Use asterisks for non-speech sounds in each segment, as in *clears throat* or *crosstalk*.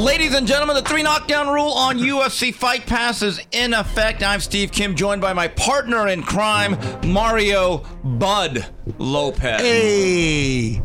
Ladies and gentlemen, the three knockdown rule on UFC Fight Pass is in effect. I'm Steve Kim, joined by my partner in crime, Mario Bud Lopez. Hey.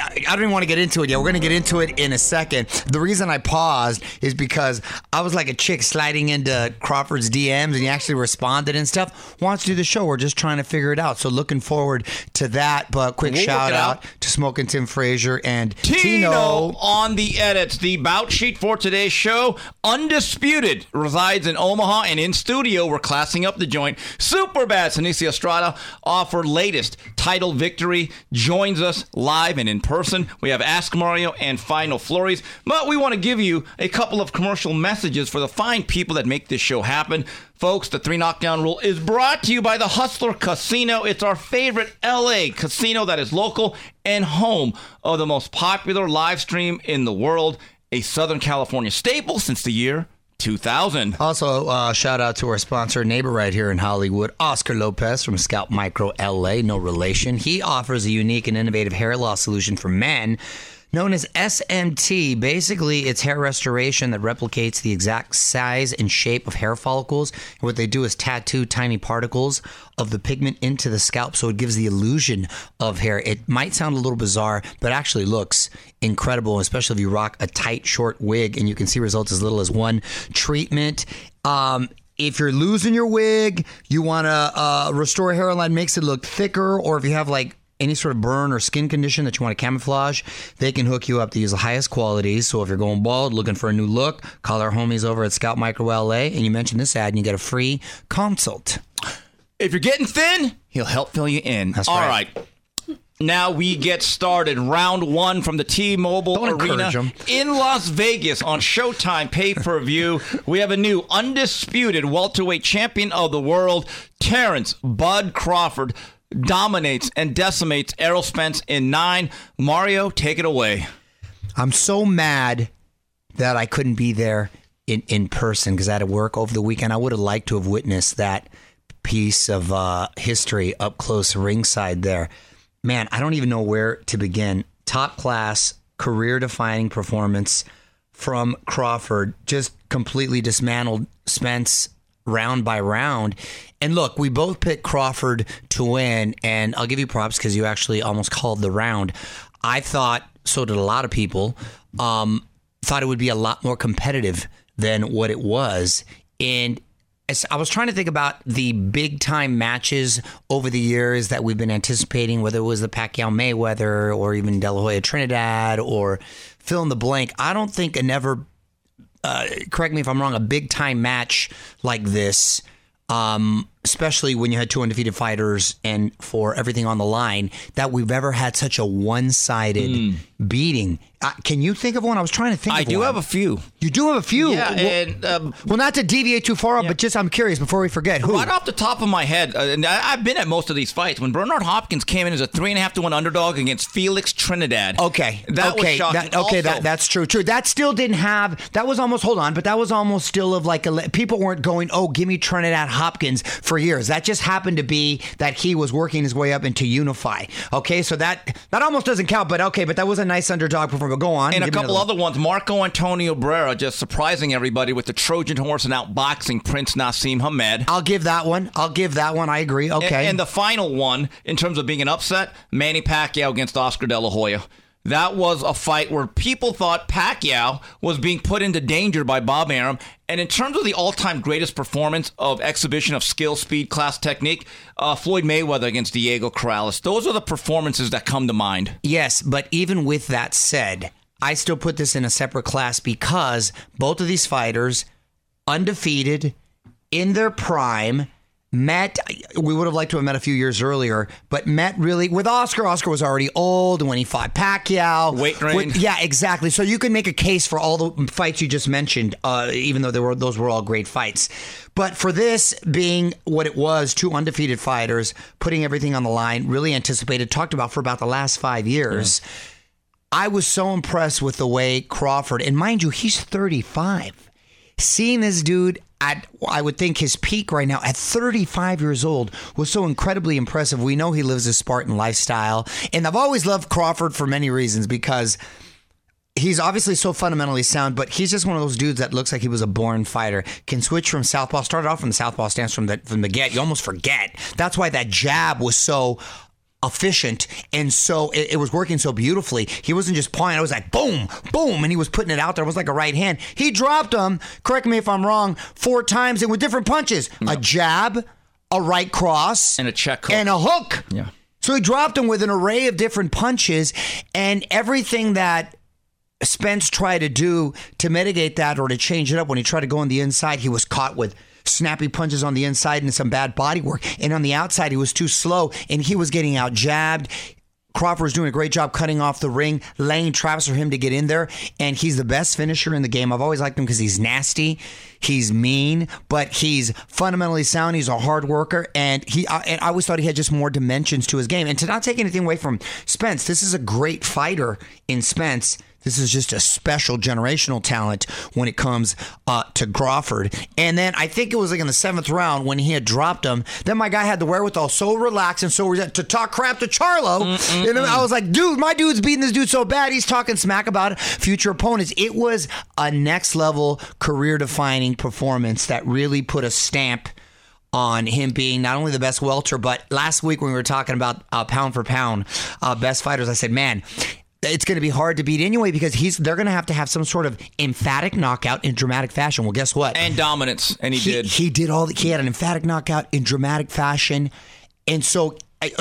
I don't even want to get into it yet. We're going to get into it in a second. The reason I paused is because I was like a chick sliding into Crawford's DMs and he actually responded and stuff. Wants to do the show. We're just trying to figure it out. So looking forward to that. But quick We'll shout out, out. to Smoking Tim Frazier and Tino Tino. on the edits. The bout sheet for today's show, undisputed, resides in Omaha and in studio. We're classing up the joint. Super bad. Seniesa Estrada off her latest title victory. Joins us live and in person. We have Ask Mario and Final Flurries. But we want to give you a couple of commercial messages for the fine people that make this show happen. Folks, the three knockdown rule is brought to you by the Hustler Casino. It's our favorite LA casino that is local and home of the most popular live stream in the world, a Southern California staple since the year 2000. Also, uh, shout out to our sponsor, neighbor right here in Hollywood, Oscar Lopez from Scalp Micro LA, no relation. He offers a unique and innovative hair loss solution for men known as SMP. Basically, it's hair restoration that replicates the exact size and shape of hair follicles. And what they do is tattoo tiny particles of the pigment into the scalp so it gives the illusion of hair. It might sound a little bizarre, but actually looks incredible, especially if you rock a tight, short wig and you can see results as little as one treatment. Um, if you're losing your wig, you want to uh, restore hairline, makes it look thicker, or if you have like any sort of burn or skin condition that you want to camouflage, they can hook you up. They use the highest quality. So if you're going bald, looking for a new look, call our homies over at Scalp Micro LA and you mention this ad and you get a free consult. If you're getting thin, he'll help fill you in. That's All right. right. Now we get started. Round one from the T-Mobile Don't Arena in Las Vegas on Showtime pay-per-view. we have a new undisputed welterweight champion of the world, Terence Bud Crawford, dominates and decimates Errol Spence in nine. Mario, take it away. I'm so mad that I couldn't be there in, in person because I had to work over the weekend. I would have liked to have witnessed that piece of uh, history up close ringside there. Man, I don't even know where to begin. Top class, career defining performance from Crawford. Just completely dismantled Spence round by round. And look, we both picked Crawford to win, and I'll give you props because you actually almost called the round. I thought, so did a lot of people, um, thought it would be a lot more competitive than what it was. And I was trying to think about the big time matches over the years that we've been anticipating, whether it was the Pacquiao Mayweather or even De La Hoya Trinidad or fill in the blank. I don't think a never uh, correct me if I'm wrong, a big time match like this, um, especially when you had two undefeated fighters and for everything on the line, that we've ever had such a one sided beating. Uh, can you think of one? I was trying to think. I do one. have a few. You do have a few. Yeah, well, and um, well, not to deviate too far, but just I'm curious before we forget who. Right off the top of my head, uh, and I, I've been at most of these fights. When Bernard Hopkins came in as a three and a half to one underdog against Felix Trinidad. Okay. that okay. was shocking. That, okay, Also- that, that's true. True. That still didn't have. That was almost. Hold on, but that was almost still of like a. People weren't going. Oh, give me Trinidad Hopkins for years. That just happened to be that he was working his way up into Unify. Okay, so that that almost doesn't count. But okay, but that was a nice underdog performance. Go on. and a couple other ones. Marco Antonio Barrera just surprising everybody with the Trojan horse and outboxing Prince Naseem Hamed. I'll give that one. I'll give that one. I agree. Okay. And, and the final one, in terms of being an upset, Manny Pacquiao against Oscar De La Hoya. That was a fight where people thought Pacquiao was being put into danger by Bob Arum. And in terms of the all-time greatest performance of exhibition of skill, speed, class, technique, uh, Floyd Mayweather against Diego Corrales. Those are the performances that come to mind. Yes, but even with that said, I still put this in a separate class because both of these fighters, undefeated, in their prime, met. We would have liked to have met a few years earlier, but met really with Oscar. Oscar was already old when he fought Pacquiao. Weight. With- yeah, exactly. So you can make a case for all the fights you just mentioned, uh, even though they were those were all great fights. But for this being what it was, two undefeated fighters putting everything on the line, really anticipated, talked about for about the last five years. I was so impressed with the way Crawford, and mind you, he's 35. Seeing this dude at, I would think his peak right now at 35 years old was so incredibly impressive. We know he lives a Spartan lifestyle. And I've always loved Crawford for many reasons because he's obviously so fundamentally sound, but he's just one of those dudes that looks like he was a born fighter. Can switch from southpaw. Started off from the southpaw stance from the from the get. You almost forget. That's why that jab was so efficient and so it, it, was working so beautifully. He wasn't just pawing; it was like boom, boom, and he was putting it out there. It was like a right hand. He dropped him. Correct me if I'm wrong. Four times and with different punches: a jab, a right cross, and a check hook. and a hook. Yeah. So he dropped him with an array of different punches and everything that Spence tried to do to mitigate that or to change it up when he tried to go on the inside, he was caught with snappy punches on the inside and some bad body work. And on the outside, he was too slow and he was getting out jabbed. Crawford was doing a great job cutting off the ring, laying traps for him to get in there, and he's the best finisher in the game. I've always liked him because he's nasty, he's mean, but he's fundamentally sound. He's a hard worker, and he. I, and I always thought he had just more dimensions to his game. And to not take anything away from Spence, this is a great fighter in Spence. This is just a special generational talent when it comes uh, to Crawford. And then I think it was like in the seventh round when he had dropped him. Then my guy had the wherewithal, so relaxed and so to talk crap to Charlo. And I was like, dude, my dude's beating this dude so bad. He's talking smack about future opponents. It was a next level career defining performance that really put a stamp on him being not only the best welter, but last week when we were talking about uh, pound for pound uh, best fighters, I said, man, it's going to be hard to beat anyway because he's they're going to have to have some sort of emphatic knockout in dramatic fashion. Well, guess what? And dominance, and he, he did. He did all. The, he had an emphatic knockout in dramatic fashion, and so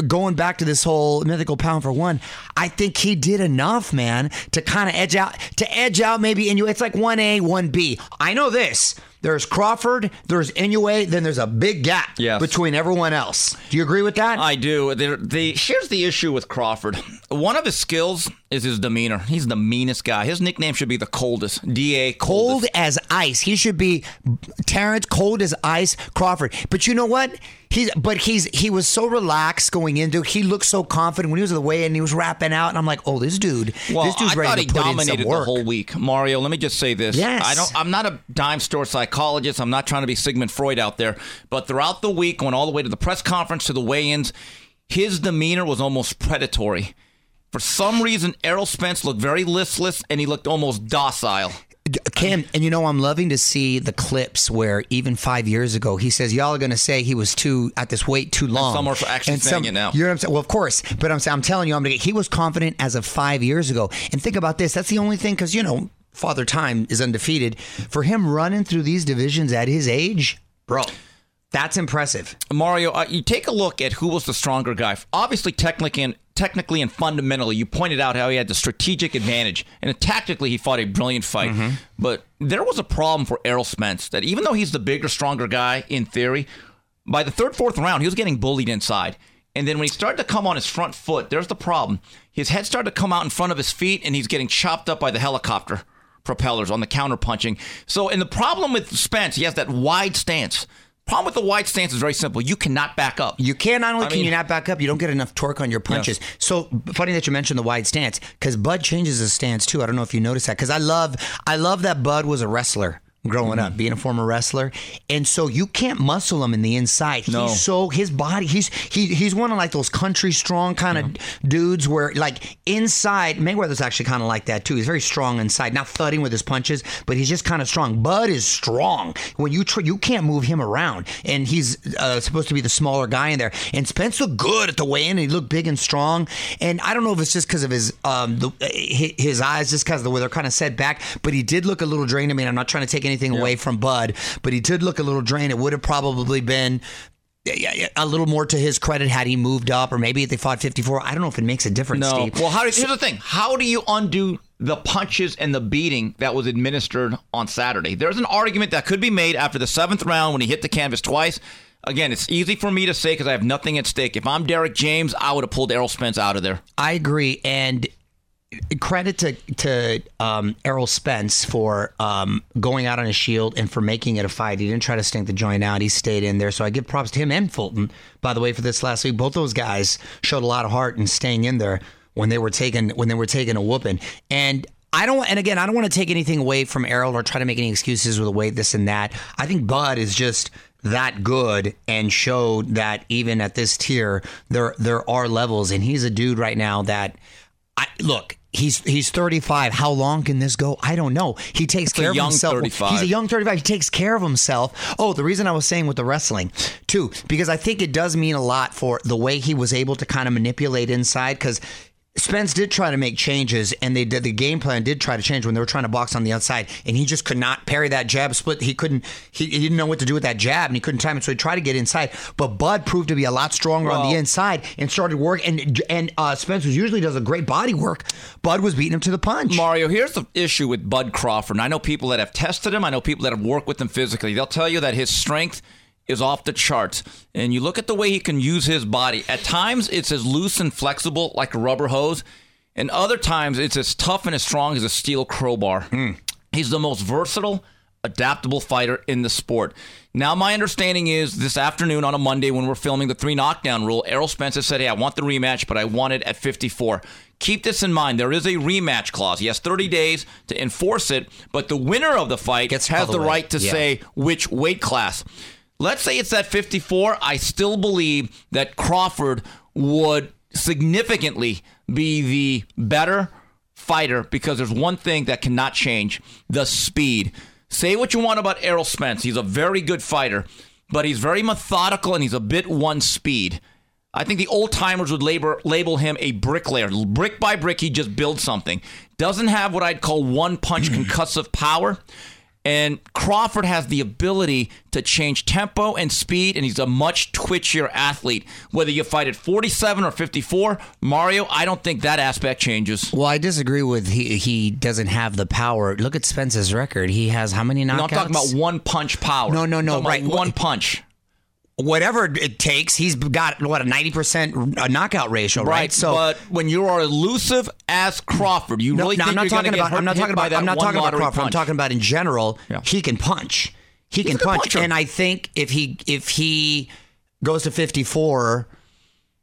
going back to this whole mythical pound for one, I think he did enough, man, to kind of edge out to edge out maybe Inoue. It's like one A, one B. I know this. There's Crawford, there's Inoue, then there's a big gap yes. between everyone else. Do you agree with that? I do. The, the, here's the issue with Crawford. One of his skills is his demeanor. He's the meanest guy. His nickname should be the coldest. Da cold as ice. He should be Terence cold as ice Crawford. But you know what? He's but he's he was so relaxed going into. He looked so confident when he was the way and he was rapping out. And I'm like, oh, this dude, well, this dude's I ready thought to he put dominated in some work. the whole week. Mario, let me just say this. Yes. I don't. I'm not a dime store psychologist. I'm not trying to be Sigmund Freud out there. But throughout the week, going all the way to the press conference to the weigh-ins, his demeanor was almost predatory. For some reason, Errol Spence looked very listless and he looked almost docile. Cam, and you know, I'm loving to see the clips where even five years ago he says y'all are going to say he was too at this weight too long. some are actually and saying it now. You know what I'm saying? Well, of course, but I'm, I'm telling you, I'm gonna, he was confident as of five years ago. And think about this: that's the only thing because you know, Father Time is undefeated. For him running through these divisions at his age, bro. That's impressive. Mario, uh, you take a look at who was the stronger guy. Obviously, technically and technically and fundamentally, you pointed out how he had the strategic advantage, and tactically he fought a brilliant fight. Mm-hmm. But there was a problem for Errol Spence that even though he's the bigger, stronger guy in theory, by the third, fourth round, he was getting bullied inside. And then when he started to come on his front foot, there's the problem. His head started to come out in front of his feet, and he's getting chopped up by the helicopter propellers on the counter punching. So, and the problem with Spence, he has that wide stance. Problem with the wide stance is very simple. You cannot back up. You can not only I can mean- you not back up, you don't get enough torque on your punches. So funny that you mentioned the wide stance because Bud changes his stance too. I don't know if you noticed that because I love I love that Bud was a wrestler growing up, being a former wrestler, and so you can't muscle him in the inside. No. He's so his body he's he he's one of like those country strong kind of dudes where like inside Mayweather's actually kind of like that too. He's very strong inside, not thudding with his punches, but he's just kind of strong. Bud is strong. When you tr- you can't move him around, and he's uh, supposed to be the smaller guy in there. And Spence looked good at the weigh-in. and He looked big and strong. And I don't know if it's just because of his um the, his eyes, just because the way they're kind of set back, but he did look a little drained. I mean, I'm not trying to take anything away from Bud, but he did look a little drained. It would have probably been a little more to his credit had he moved up, or maybe if they fought 54. I don't know if it makes a difference. No. Steve. Well, how do, here's the thing. How do you undo the punches and the beating that was administered on Saturday? There's an argument that could be made after the seventh round when he hit the canvas twice. Again, it's easy for me to say because I have nothing at stake. If I'm Derrick James, I would have pulled Errol Spence out of there. I agree, and credit to to um, Errol Spence for um, going out on a shield and for making it a fight. He didn't try to stink the joint out. He stayed in there. So I give props to him and Fulton, by the way, for this last week. Both those guys showed a lot of heart in staying in there when they were taking when they were taking a whooping. And I don't, and again, I don't want to take anything away from Errol or try to make any excuses with the weight, this and that. I think Bud is just that good and showed that even at this tier, there there are levels, and he's a dude right now that I look. He's he's 35. How long can this go? I don't know. He takes a care of himself. 35. He's a young 35. He takes care of himself. Oh, the reason I was saying with the wrestling, too, because I think it does mean a lot for the way he was able to kind of manipulate inside because Spence did try to make changes, and they did the game plan did try to change when they were trying to box on the outside, and he just could not parry that jab split. He couldn't. He, he didn't know what to do with that jab, and he couldn't time it. So he tried to get inside, but Bud proved to be a lot stronger on the inside and started work. And and uh, Spence, who usually does a great body work, Bud was beating him to the punch. Mario, here's the issue with Bud Crawford. And I know people that have tested him. I know people that have worked with him physically. They'll tell you that his strength is off the charts. And you look at the way he can use his body. At times, it's as loose and flexible like a rubber hose. And other times, it's as tough and as strong as a steel crowbar. Hmm. He's the most versatile, adaptable fighter in the sport. Now, my understanding is this afternoon on a Monday when we're filming the three knockdown rule, Errol Spencer said, Hey, I want the rematch, but I want it at 54. Keep this in mind. There is a rematch clause. He has 30 days to enforce it, but the winner of the fight Gets has the featherweight. right to Yeah. say which weight class. Let's say it's at 54. I still believe that Crawford would significantly be the better fighter because there's one thing that cannot change the speed. Say what you want about Errol Spence. He's a very good fighter, but he's very methodical and he's a bit one speed. I think the old timers would label, label him a bricklayer. Brick by brick, he just builds something. Doesn't have what I'd call one punch *clears throat* concussive power. And Crawford has the ability to change tempo and speed, and he's a much twitchier athlete. Whether you fight at 47 or 54, Mario, I don't think that aspect changes. Well, I disagree with he. He doesn't have the power. Look at Spence's record. He has how many knockouts? No, I'm talking about one punch power. No, no, no, I'm talking about right. One punch. Whatever it takes. He's got what a ninety percent knockout ratio, right? Right. So but when you are elusive as Crawford, you no, really no, think I'm not talking about. I'm not talking about. I'm not talking about Crawford. I'm talking about in general. Yeah. He can punch. He He's can punch, and I think if he if he goes to 54.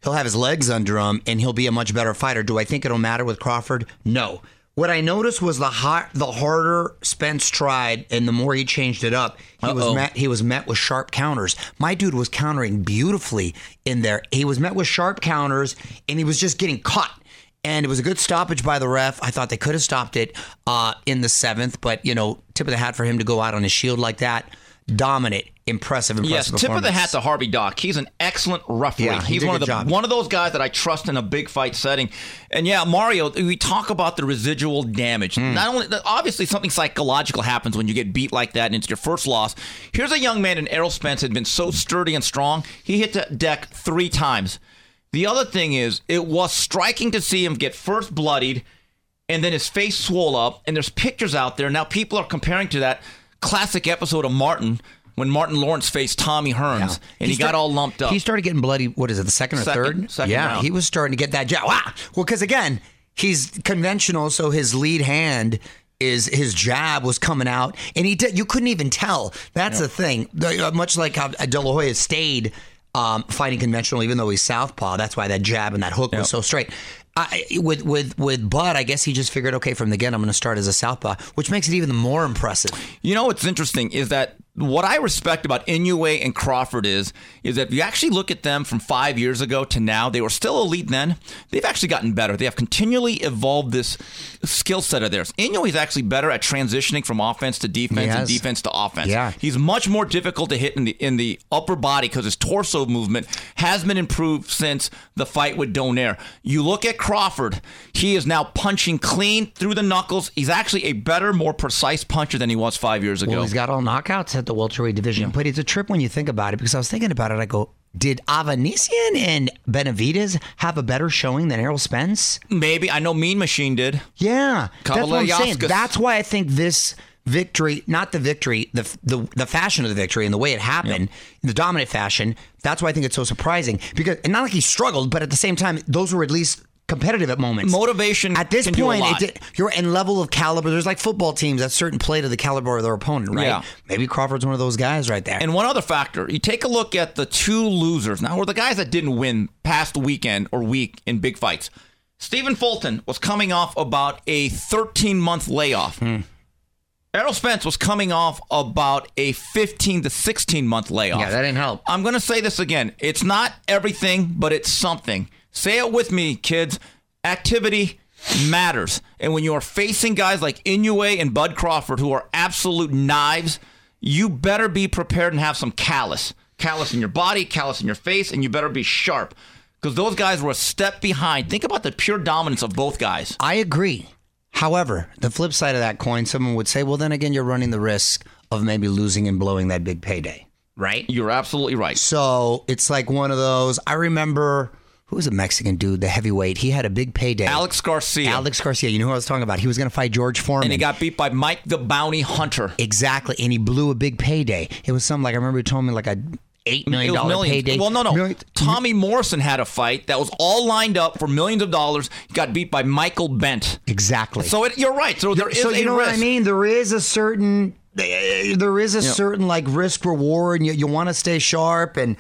He'll have his legs under him, and he'll be a much better fighter. Do I think it'll matter with Crawford? No. What I noticed was the hot, the harder Spence tried, and the more he changed it up, he was Uh-oh. met. He was met with sharp counters. My dude was countering beautifully in there. He was met with sharp counters, and he was just getting caught. And it was a good stoppage by the ref. I thought they could have stopped it uh, in the seventh, but you know, tip of the hat for him to go out on his shield like that. Dominant, impressive, impressive. Yes, tip of the hat to Harvey Dock. He's an excellent referee. Yeah, he He's one of the job. one of those guys that I trust in a big fight setting. And yeah, Mario, we talk about the residual damage. Hmm. Not only obviously something psychological happens when you get beat like that and it's your first loss. Here's a young man in Errol Spence had been so sturdy and strong. He hit the deck 3 times. The other thing is it was striking to see him get first bloodied and then his face swole up and there's pictures out there. Now people are comparing to that classic episode of Martin when Martin Lawrence faced Tommy Hearns and he, got start- all lumped up. He started getting bloody. What is it? The second or Second- third? second yeah, round. he was starting to get that jab. Wow. Well, because again, he's conventional, so his lead hand is his jab was coming out, and he did. You couldn't even tell. That's the thing. Uh, much like how De La Hoya stayed um, fighting conventional, even though he's southpaw. That's why that jab and that hook was so straight. I, with with with Bud, I guess he just figured, okay, from the get, I'm going to start as a southpaw, which makes it even more impressive. You know what's interesting is that what I respect about Inoue and Crawford is is that if you actually look at them from five years ago to now, they were still elite then. They've actually gotten better. They have continually evolved this skill set of theirs. Inoue is actually better at transitioning from offense to defense and defense to offense. Yeah. He's much more difficult to hit in the in the upper body because his torso movement has been improved since the fight with Donaire. You look at Crawford; he is now punching clean through the knuckles. He's actually a better, more precise puncher than he was five years ago. Well, he's got all knockouts at the welterweight division. But it's a trip when you think about it because I was thinking about it. I go, did Avanesyan and Benavides have a better showing than Errol Spence? Maybe I know Mean Machine did. Yeah, that's what I'm saying. That's why I think this victory, not the victory, the the, the fashion of the victory and the way it happened, the dominant fashion. That's why I think it's so surprising because and not like he struggled, but at the same time, those were at least competitive at moments. Motivation At this can do a point, it you're in level of caliber. There's like football teams that certain play to the caliber of their opponent, right? Yeah. Maybe Crawford's one of those guys right there. And one other factor, you take a look at the two losers now, or the guys that didn't win past weekend or week in big fights. Stephen Fulton was coming off about a 13 month layoff. Hmm. Errol Spence was coming off about a 15 to 16 month layoff. Yeah, that didn't help. I'm going to say this again. It's not everything, but it's something. Say it with me, kids. Activity matters. And when you are facing guys like Inoue and Bud Crawford, who are absolute knives, you better be prepared and have some callus. Callus in your body, callus in your face, and you better be sharp. Because those guys were a step behind. Think about the pure dominance of both guys. I agree. However, the flip side of that coin, someone would say, well, then again, you're running the risk of maybe losing and blowing that big payday, right? You're absolutely right. So it's like one of those. I remember who was a Mexican dude, the heavyweight. He had a big payday. Alex Garcia. Alex Garcia. You know who I was talking about? He was going to fight George Foreman. and he got beat by Mike the Bounty Hunter. exactly, and he blew a big payday. It was something like I remember he told me like a eight million dollar payday. Well, no, no. Million- Tommy Morrison had a fight that was all lined up for millions of dollars. He got beat by Michael Bent. exactly. So it, you're right. So there is so a you know risk. what I mean? There is a certain eh, there is a certain like risk reward, and you, you want to stay sharp. And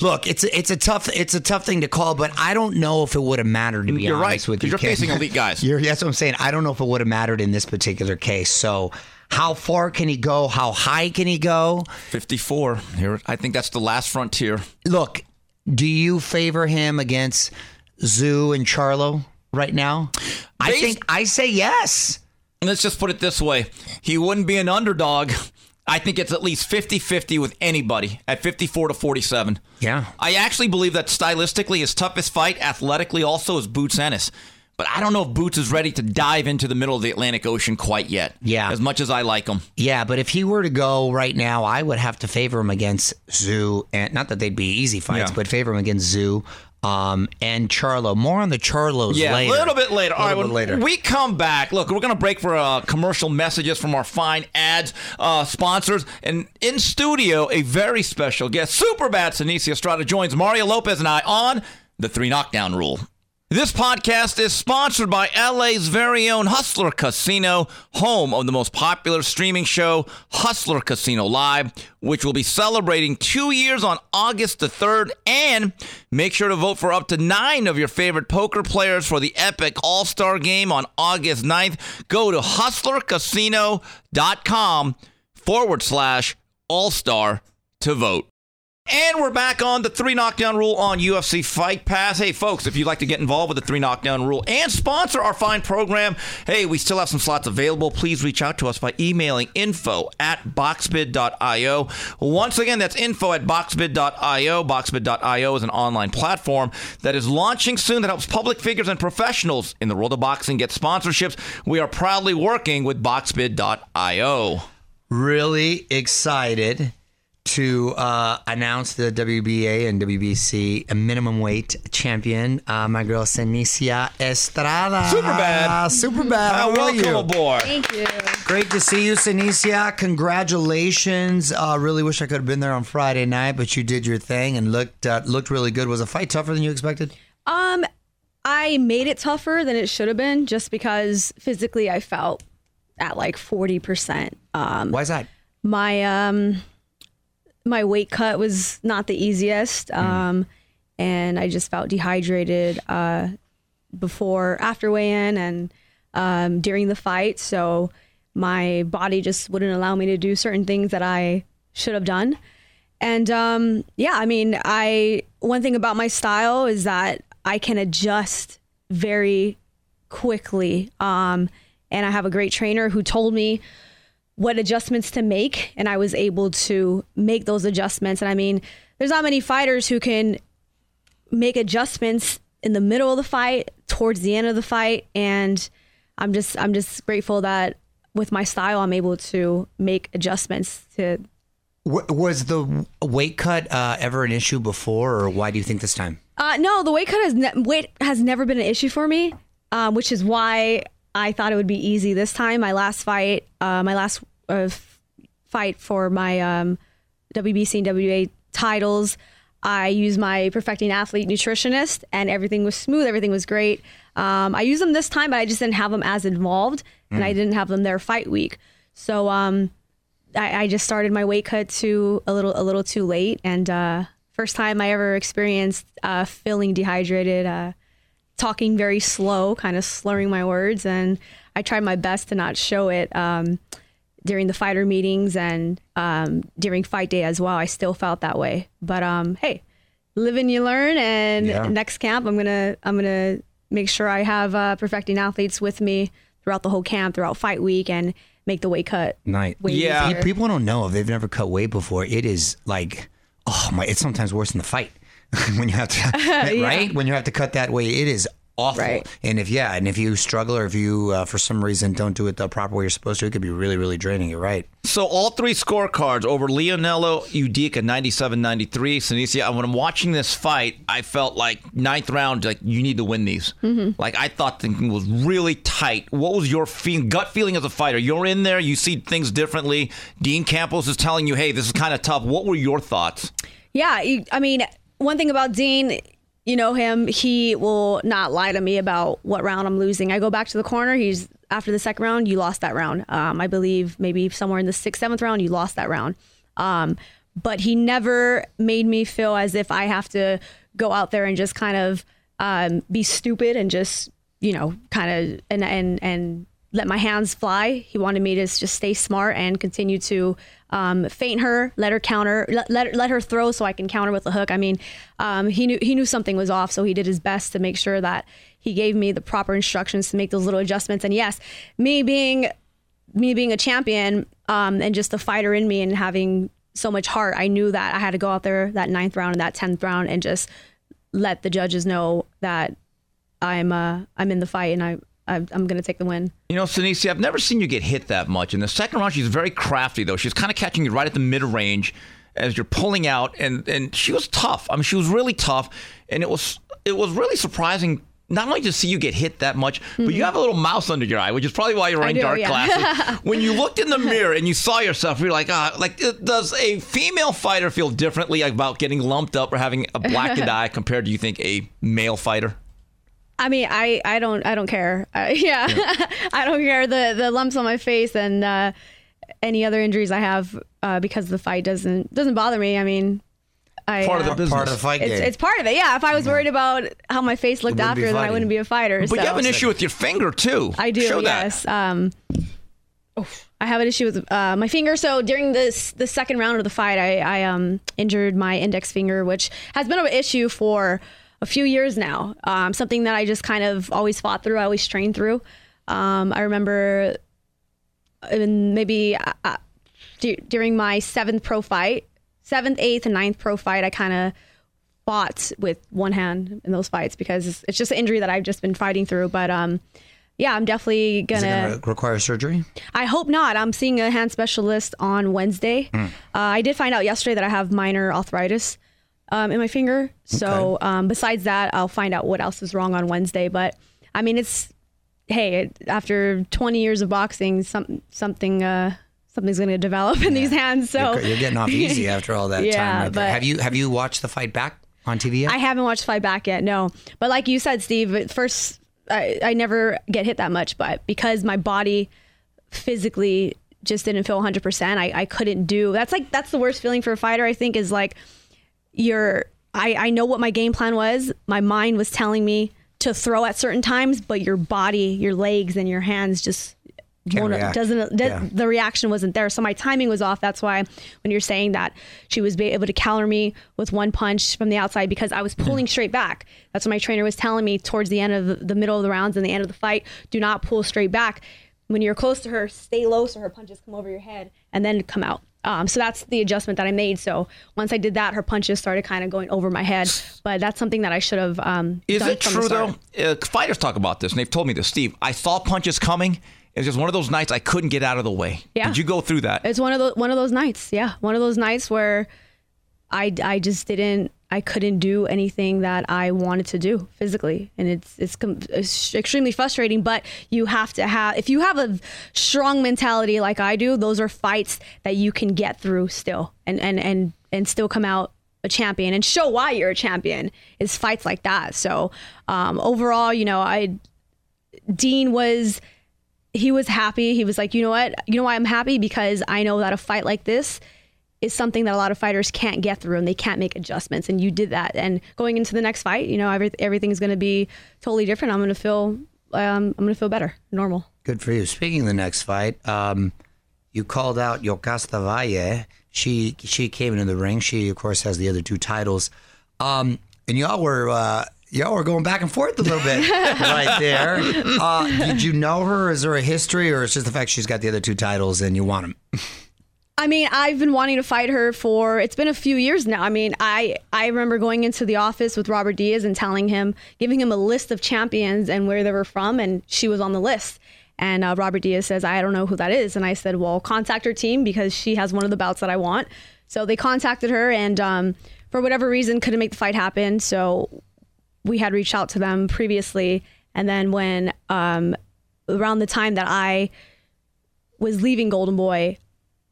look, it's a, it's a tough it's a tough thing to call, but I don't know if it would have mattered. To be You're honest right, with you, you're Ken. facing elite guys. *laughs* You're, that's what I'm saying. I don't know if it would have mattered in this particular case. So. How far can he go? How high can he go? 54. Here, I think that's the last frontier. Look, do you favor him against Tszyu and Charlo right now? I think I say yes. Let's just put it this way: he wouldn't be an underdog. I think it's at least 50-50 with anybody at 54 to 47. Yeah. I actually believe that stylistically, his toughest fight, athletically, also is Boots Ennis. But I don't know if Boots is ready to dive into the middle of the Atlantic Ocean quite yet. Yeah. As much as I like him. Yeah, but if he were to go right now, I would have to favor him against Tszyu, and not that they'd be easy fights, Yeah. but favor him against Tszyu um, and Charlo. More on the Charlos Yeah, later. a little bit later. All right, when later. we come back. Look, we're going to break for uh, commercial messages from our fine ads uh, sponsors. And in studio, a very special guest, super bad Seniesa Estrada, joins Mario Lopez and I on the three knockdown rule. This podcast is sponsored by LA's very own Hustler Casino, home of the most popular streaming show, Hustler Casino Live, which will be celebrating two years on August the 3rd. And make sure to vote for up to nine of your favorite poker players for the epic All Star game on August 9th. Go to hustlercasino.com forward slash All Star to vote. And we're back on the three knockdown rule on UFC Fight Pass. Hey, folks, if you'd like to get involved with the three knockdown rule and sponsor our fine program, hey, we still have some slots available. Please reach out to us by emailing info at boxbid.io. Once again, that's info at boxbid.io. Boxbid.io is an online platform that is launching soon that helps public figures and professionals in the world of boxing get sponsorships. We are proudly working with boxbid.io. really excited to uh, announce the WBA and WBC a minimum weight champion, uh, my girl Seniesa Estrada. Super bad. Super bad. How Uh, are welcome you? aboard. Thank you. Great to see you, Seniesa. Congratulations. Uh, really wish I could have been there on Friday night, but you did your thing and looked uh, looked really good. Was the fight tougher than you expected? Um, I made it tougher than it should have been just because physically I felt at like forty percent. Um, Why is that? my um, my weight cut was not the easiest, um, and I just felt dehydrated uh, before, after weigh-in, and um, during the fight. So my body just wouldn't allow me to do certain things that I should have done. And um, yeah, I mean, I one thing about my style is that I can adjust very quickly. Um, and I have a great trainer who told me what adjustments to make, and I was able to make those adjustments. And I mean, there's not many fighters who can make adjustments in the middle of the fight, towards the end of the fight, and I'm just I'm just grateful that with my style, I'm able to make adjustments to was the weight cut uh, ever an issue before, or why do you think this time? Uh, no, the weight cut has ne- weight has never been an issue for me, um, which is why I thought it would be easy this time. My last fight, uh, my last uh, fight for my um, WBC and WA titles, I used my perfecting athlete nutritionist, and everything was smooth. Everything was great. Um, I used them this time, but I just didn't have them as involved, and I didn't have them there fight week. So um, I, I just started my weight cut too a little a little too late, and uh, first time I ever experienced uh, feeling dehydrated, uh, talking very slow, kind of slurring my words, and I tried my best to not show it um, during the fighter meetings and um, during fight day as well. I still felt that way, but um, hey, live and you learn, and Yeah. next camp I'm gonna I'm gonna make sure I have uh, perfecting athletes with me throughout the whole camp, throughout fight week, and make the weight cut. Night. way Yeah. easier. People don't know if they've never cut weight before. It is like, oh my! It's sometimes worse than the fight *laughs* when you have to, *laughs* right? When you have to cut that way it is awful. Right. And if yeah, and if you struggle or if you uh, for some reason don't do it the proper way you're supposed to, it could be really, really draining. You're right. So all three scorecards over Leonela Yudica 97-93. Seniesa, when I'm watching this fight, I felt like ninth round, like you need to win these. Like I thought things was really tight. What was your feel, gut feeling as a fighter? You're in there, you see things differently. Dean Campos is telling you, hey, this is kind of tough. What were your thoughts? Yeah, I mean, one thing about Dean, you know him, he will not lie to me about what round I'm losing. I go back to the corner. He's after the second round, you lost that round. Um, I believe maybe somewhere in the sixth, seventh round, you lost that round. Um, but he never made me feel as if I have to go out there and just kind of um, be stupid and just you know kind of and and and let my hands fly. He wanted me to just stay smart and continue to um, feint her, let her counter, let, let let her throw so I can counter with the hook. I mean, um, he knew he knew something was off, so he did his best to make sure that he gave me the proper instructions to make those little adjustments. And yes, me being me being a champion um, and just the fighter in me and having so much heart, I knew that I had to go out there that ninth round and that tenth round and just let the judges know that I'm uh, I'm in the fight and I I'm, I'm going to take the win. You know, Seniesa, I've never seen you get hit that much. In the second round, she's very crafty, though. She's kind of catching you right at the mid range as you're pulling out, and and she was tough. I mean, she was really tough, and it was it was really surprising. Not only to see you get hit that much, but you have a little mouse under your eye, which is probably why you're wearing do, dark yeah. glasses. *laughs* when you looked in the mirror and you saw yourself, you're like, ah, like uh, does a female fighter feel differently about getting lumped up or having a blackened *laughs* eye compared to you think a male fighter? I mean, I, I don't I don't care. *laughs* Uh, yeah, *laughs* I don't care the the lumps on my face and uh, any other injuries I have uh, because the fight doesn't doesn't bother me. I mean, I Part of the uh, business. Part of the fight it's, game. it's part of it. Yeah, if I was worried about how my face looked after, then I wouldn't be a fighter. But so. you have an issue with your finger too. I do. Show that. yes. Um, oof. I have an issue with uh, my finger. So during this the second round of the fight, I, I um, injured my index finger, which has been an issue for a few years now. Um, something that I just kind of always fought through. I always trained through. Um, I remember in maybe uh, uh, du- during my seventh pro fight, seventh, eighth, and ninth pro fight, I kind of fought with one hand in those fights because it's, it's just an injury that I've just been fighting through. But um, yeah, I'm definitely gonna. it going to require surgery? I hope not. I'm seeing a hand specialist on Wednesday. Uh, I did find out yesterday that I have minor arthritis um, in my finger. So um, besides that, I'll find out what else is wrong on Wednesday. But I mean, it's hey, it, after 20 years of boxing, some something uh, something's going to develop in these hands. So You're, you're getting off easy *laughs* after all that Yeah, time. Right but- Have you have you watched the fight back on TV yet? I haven't watched Fight Back yet, no. But like you said, Steve, first I, I never get hit that much, but because my body physically just didn't feel 100%, I, I couldn't do. That's like that's the worst feeling for a fighter. I think is like you're. I I know what my game plan was. My mind was telling me to throw at certain times, but your body, your legs, and your hands just. Won't- doesn't does- Yeah. the reaction wasn't there so my timing was off that's why when you're saying that she was able to counter me with one punch from the outside because i was pulling straight back that's what my trainer was telling me towards the end of the, the middle of the rounds and the end of the fight do not pull straight back when you're close to her stay low so her punches come over your head and then come out um, so that's the adjustment that I made. So once I did that, her punches started kind of going over my head. *sighs* But that's something that I should have um, Is it true though? Uh, fighters talk about this, and they've told me this. Steve, I saw punches coming. It was just one of those nights I couldn't get out of the way. Yeah. Did you go through that? It's one of those one of those nights. Yeah, one of those nights where I I just didn't I couldn't do anything that I wanted to do physically, and it's it's, it's extremely frustrating. But you have to have if you have a strong mentality like I do, those are fights that you can get through still, and and and and still come out a champion and show why you're a champion is fights like that. So um, overall, you know, I Dean was he was happy. He was like, you know what? You know why I'm happy? Because I know that a fight like this is something that a lot of fighters can't get through and they can't make adjustments. And you did that. And going into the next fight, you know, every, everything's going to be totally different. I'm going to feel, um, I'm going to feel better, normal. Good for you. Speaking of the next fight, um, you called out Yokasta Valle. She she came into the ring. She of course has the other two titles. Um, and y'all were uh, Yo, we're going back and forth a little bit *laughs* right there. Uh, did you know her? Is there a history, or it's just the fact she's got the other two titles and you want them? I mean, I've been wanting to fight her for it's been a few years now. I mean, I I remember going into the office with Robert Diaz and telling him, giving him a list of champions and where they were from, and she was on the list. And uh, Robert Diaz says, I don't know who that is. And I said, Well, contact her team because she has one of the bouts that I want. So they contacted her, and um, for whatever reason, couldn't make the fight happen. So we had reached out to them previously. And then when um, around the time that I was leaving Golden Boy,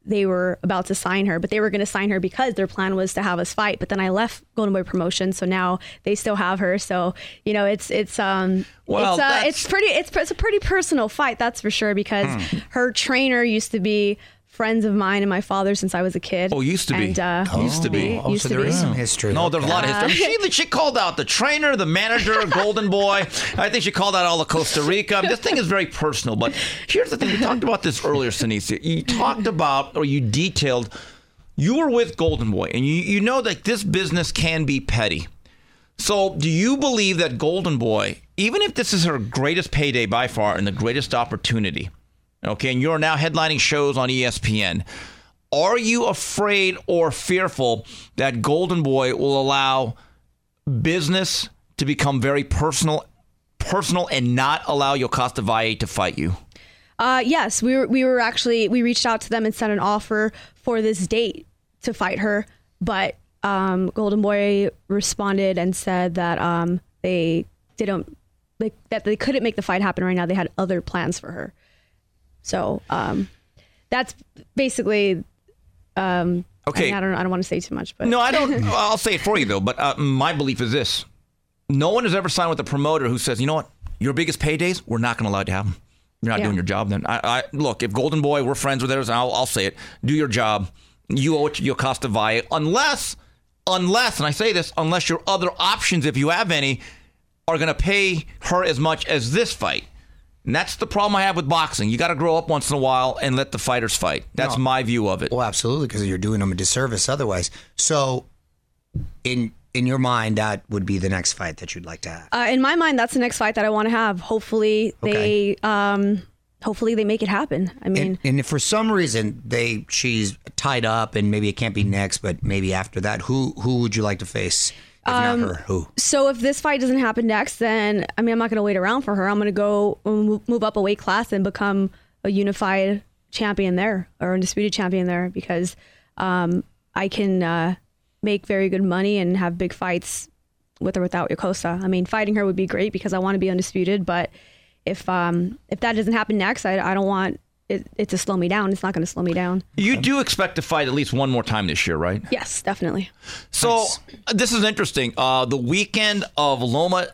they were about to sign her, but they were going to sign her because their plan was to have us fight. But then I left Golden Boy Promotion, so now they still have her. So you know, it's it's um Well, it's uh, it's pretty it's it's a pretty personal fight, that's for sure. Because Hmm. her trainer used to be friends of mine and my father since I was a kid. Oh, used to be. And, uh, Used to be. Oh, Used so to there be. is some history. No, there's a lot of history. I mean, she, she called out the trainer, the manager, *laughs* Golden Boy. I think she called out all of Costa Rica. This thing is very personal. But here's the thing: we talked about this earlier, Seniesa. You talked about, or you detailed, you were with Golden Boy, and you you know that this business can be petty. So, do you believe that Golden Boy, even if this is her greatest payday by far and the greatest opportunity, okay, and you're now headlining shows on ESPN, are you afraid or fearful that Golden Boy will allow business to become very personal, personal, and not allow Yokasta Valle to fight you? Uh, yes, we were we were actually we reached out to them and sent an offer for this date to fight her, but um, Golden Boy responded and said that um, they didn't like that they couldn't make the fight happen right now. They had other plans for her, so um, that's basically. Um, Okay. I, mean, I don't I don't want to say too much, but No, I don't. *laughs* I'll say it for you though. But uh, my belief is this: no one has ever signed with a promoter who says, "You know what? Your biggest paydays, we're not going to allow you to have them. You're not Yeah. doing your job." Then, I, I look. If Golden Boy, we're friends with theirs, I'll, I'll say it. Do your job. You owe it to Yokasta Valle, unless, unless, and I say this, unless your other options, if you have any, are going to pay her as much as this fight. And that's the problem I have with boxing. You got to grow up once in a while and let the fighters fight. That's my view of it. Well, absolutely, because you're doing them a disservice otherwise. So, in in your mind, that would be the next fight that you'd like to have. uh, in my mind, that's the next fight that I want to have. Hopefully, Okay. they um, hopefully they make it happen. I mean, And, and if for some reason they she's tied up and maybe it can't be next, but maybe after that, who who would you like to face? Not her, who? So if this fight doesn't happen next, then I mean I'm not going to wait around for her. I'm going to go move up a weight class and become a unified champion there or undisputed champion there because um, I can uh, make very good money and have big fights with or without Yokosa. I mean, fighting her would be great because I want to be undisputed, but if um, if that doesn't happen next, I, I don't want it, it to slow me down. It's not going to slow me down. You do expect to fight at least one more time this year, right? Yes, definitely. So this is interesting. Uh, the weekend of Loma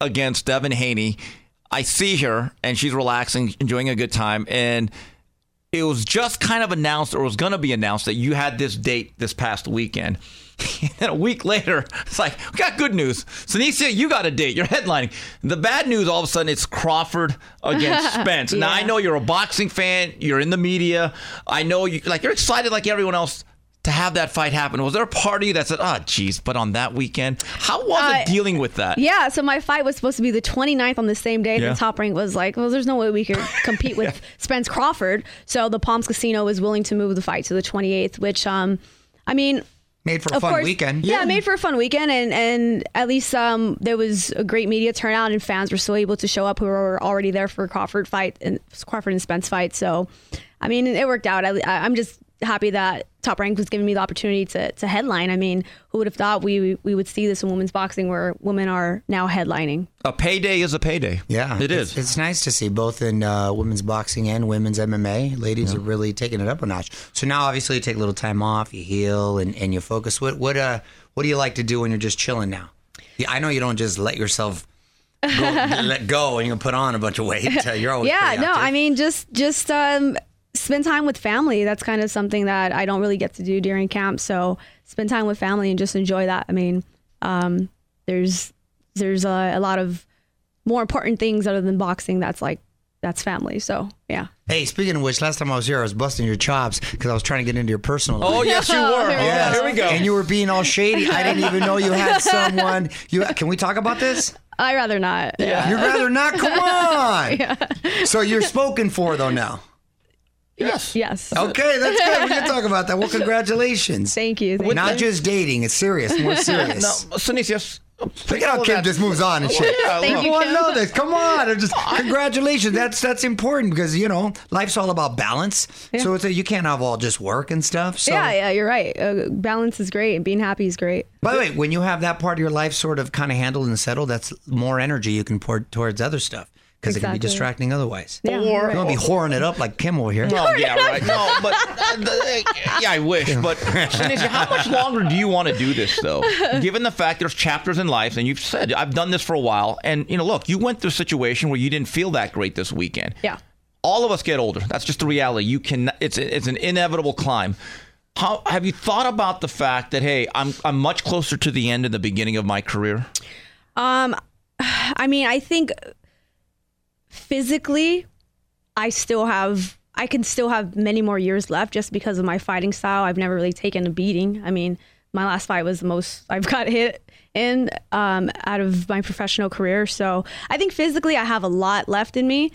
against Devin Haney, I see her and she's relaxing, enjoying a good time, and it was just kind of announced, or was going to be announced, that you had this date this past weekend. *laughs* and a week later, it's like we got good news. Seniesa, you got a date. You're headlining. The bad news, all of a sudden, it's Crawford against *laughs* Spence. Now I know you're a boxing fan. You're in the media. I know you like you're excited like everyone else to have that fight happen. Was there a party that said, "Oh, geez," but on that weekend, how was Uh, it dealing with that? Yeah, so my fight was supposed to be the 29th on the same day. Yeah. The top rank was like, well, there's no way we could *laughs* compete with Spence Crawford. So the Palms Casino was willing to move the fight to the 28th, which, um, I mean, Made for a of fun course, weekend. Yeah, made for a fun weekend, and and at least um, there was a great media turnout, and fans were still able to show up who were already there for Crawford fight and Crawford and Spence fight. So, I mean, it worked out. I, I- I'm just happy that Top Rank was giving me the opportunity to to headline. I mean, who would have thought we we would see this in women's boxing where women are now headlining? A payday is a payday. Yeah, it it's. It's nice to see both in uh, women's boxing and women's MMA. Ladies are really taking it up a notch. So now, obviously, you take a little time off, you heal, and, and you focus. What what uh what do you like to do when you're just chilling now? Yeah, I know you don't just let yourself go, *laughs* let go and you put on a bunch of weight. Uh, You're always yeah, no. I mean, just just um, spend time with family. That's kind of something that I don't really get to do during camp. So spend time with family and just enjoy that. I mean, um, there's there's a, a lot of more important things other than boxing. That's like that's family. So yeah. Hey, speaking of which, last time I was here, I was busting your chops because I was trying to get into your personal life. Oh yes, you *laughs* were. Here we Yeah, go. here we go. And you were being all shady. I didn't even know you had *laughs* someone. You can we talk about this? I rather not. Yeah. You'd rather not. Come *laughs* on. yeah. So you're spoken for though now. Yes. Yes. Okay, that's good. We can talk about that. Well, congratulations. *laughs* Thank you. Thank Not you. just dating. It's serious. More *laughs* serious. No, Seniesa, Look at how Kim just moves on and shit. Yeah, Thank you, People want to Kim. know this. Come on, and just *laughs* congratulations. That's that's important because you know life's all about balance. Yeah. So it's a, you can't have all just work and stuff. So, yeah, yeah, you're right. Uh, balance is great, and being happy is great. by the way, when you have that part of your life sort of kind of handled and settled, that's more energy you can pour towards other stuff because it can be distracting otherwise. Yeah, Or- you're You won't be whoring it up like Kim over here. Oh yeah, right. No, *laughs* but uh, the- yeah, I wish. But Seniesa, how much longer do you want to do this though? *laughs* Given the fact there's chapters in life, and you've said I've done this for a while, and you know, look, you went through a situation where you didn't feel that great this weekend. Yeah. All of us get older. That's just the reality. You can. It's it's an inevitable climb. How have you thought about the fact that hey, I'm I'm much closer to the end than the beginning of my career? Um, *sighs* I mean, I think physically, I still have, I can still have many more years left just because of my fighting style. I've never really taken a beating. I mean, my last fight was the most *laughs* I've got hit in um, out of my professional career. So I think physically, I have a lot left in me.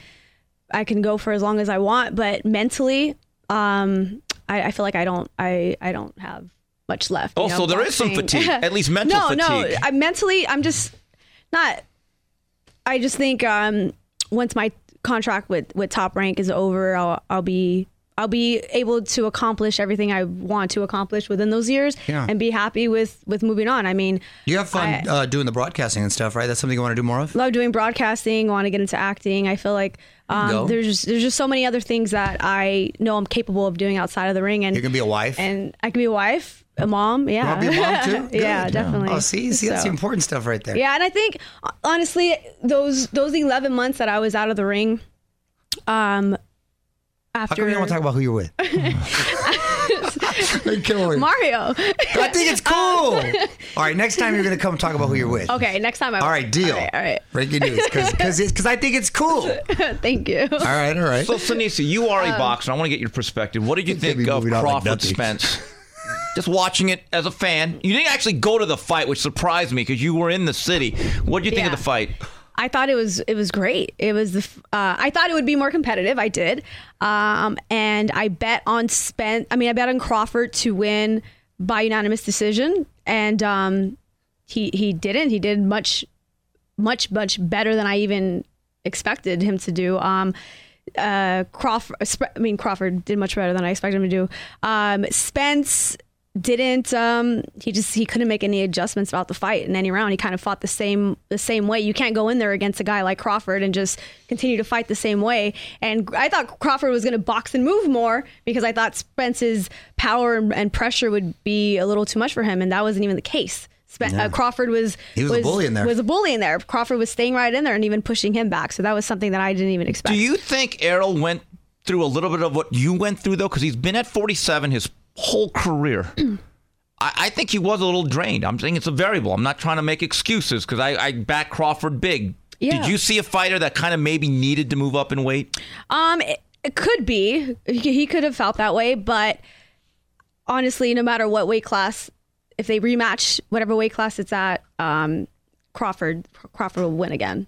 I can go for as long as I want, but mentally, um, I, I feel like I don't, I, I don't have much left. you Oh, know, so there is some fatigue, at least *laughs* mental no, fatigue. No, I mentally, I'm just not. I just think um, once my contract with with Top Rank is over, I'll I'll be I'll be able to accomplish everything I want to accomplish within those years, Yeah. and be happy with with moving on. I mean, You have fun I- uh, doing the broadcasting and stuff, right? That's something you want to do more of. love doing broadcasting. Want to get into acting. I feel like um, there's just, there's just so many other things that I know I'm capable of doing outside of the ring, and You can be a wife. and I can be a wife, a mom. Yeah, to be a mom too? *laughs* yeah, definitely. Oh, see, see, that's So- the important stuff right there. Yeah, and I think honestly, those those eleven months that I was out of the ring, um, How after come you don't want to talk about who you're with? *laughs* *laughs* Hey, Kim, wait. Mario. I think it's cool. *laughs* all right, next time you're going to come talk about who you're with. okay, next time I. All right, deal. All right, all right. Breaking news, because because I think it's cool. *laughs* Thank you. All right, all right. So, Seniesa, you are a Um, boxer. I want to get your perspective. What did you think of moving on like Crawford. Spence? *laughs* Just watching it as a fan. You didn't actually go to the fight, which surprised me because you were in the city. What did you think of the fight? I thought it was it was great. It was the uh, I thought it would be more competitive. I did, um, and I bet on Spence. I mean, I bet on Crawford to win by unanimous decision, and um, he he didn't. He did much much much better than I even expected him to do. Um, uh, Crawford, I mean Crawford did much better than I expected him to do. Um, Spence didn't. Um, he just he couldn't make any adjustments about the fight in any round. He kind of fought the same the same way. You can't go in there against a guy like Crawford and just continue to fight the same way. And I thought Crawford was going to box and move more because I thought Spence's power and, and pressure would be a little too much for him, and that wasn't even the case. Spe- uh, Crawford was He was a bully in there. Was a bully in there. Crawford was staying right in there and even pushing him back. So that was something that I didn't even expect. Do you think Errol went through a little bit of what you went through, though? Because he's been at 47 his whole career. *clears throat* I, I think he was a little drained. I'm saying it's a variable. I'm not trying to make excuses because I, I back Crawford big. Yeah. Did you see a fighter that kind of maybe needed to move up in weight? Um, it, it could be. He, he could have felt that way, but honestly, no matter what weight class, if they rematch whatever weight class it's at, um, Crawford Crawford will win again.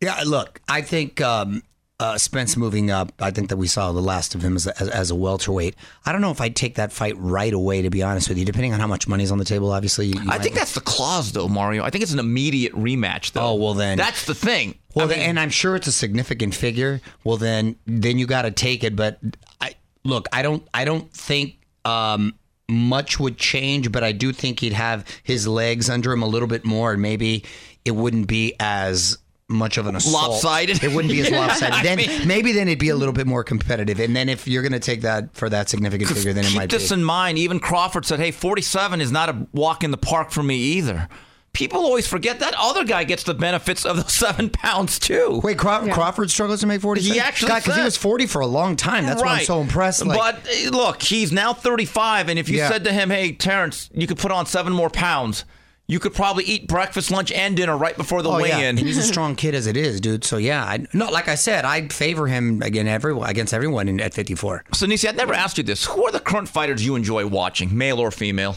Yeah, look, I think um, uh, Spence moving up. I think that we saw the last of him as a, as, as a welterweight. I don't know if I'd take that fight right away, to be honest with you. Depending on how much money's on the table, obviously. You, you I think that's the clause, though, Mario. I think it's an immediate rematch, though. Oh, well, then- That's the thing. Well, I then, mean, and I'm sure it's a significant figure. Well, then, then you got to take it. But I look, I don't, I don't think um, much would change. But I do think he'd have his legs under him a little bit more, and maybe it wouldn't be as much of an assault. Lopsided? It wouldn't be as *laughs* lopsided. Then mean- maybe then it'd be a little bit more competitive. And then if you're going to take that for that significant figure, then it might. keep might this be. in mind. Even Crawford said, "Hey, 47 is not a walk in the park for me either." People always forget that other guy gets the benefits of those *laughs* seven pounds too. Wait, Craw- Crawford struggles to make 40 He actually because he was 40 for a long time. That's why I'm so impressed. Like, but uh, look, he's now 35, and if you Yeah. said to him, "Hey, Terence, you could put on seven more pounds," You could probably eat breakfast, lunch, and dinner right before the Oh weigh-in. and he's a *laughs* strong kid as it is, dude. So yeah, I, no, like I said, I'd favor him again everyone against everyone in, at 54. So, Nisi, I'd never asked you this. Who are the current fighters you enjoy watching, male or female?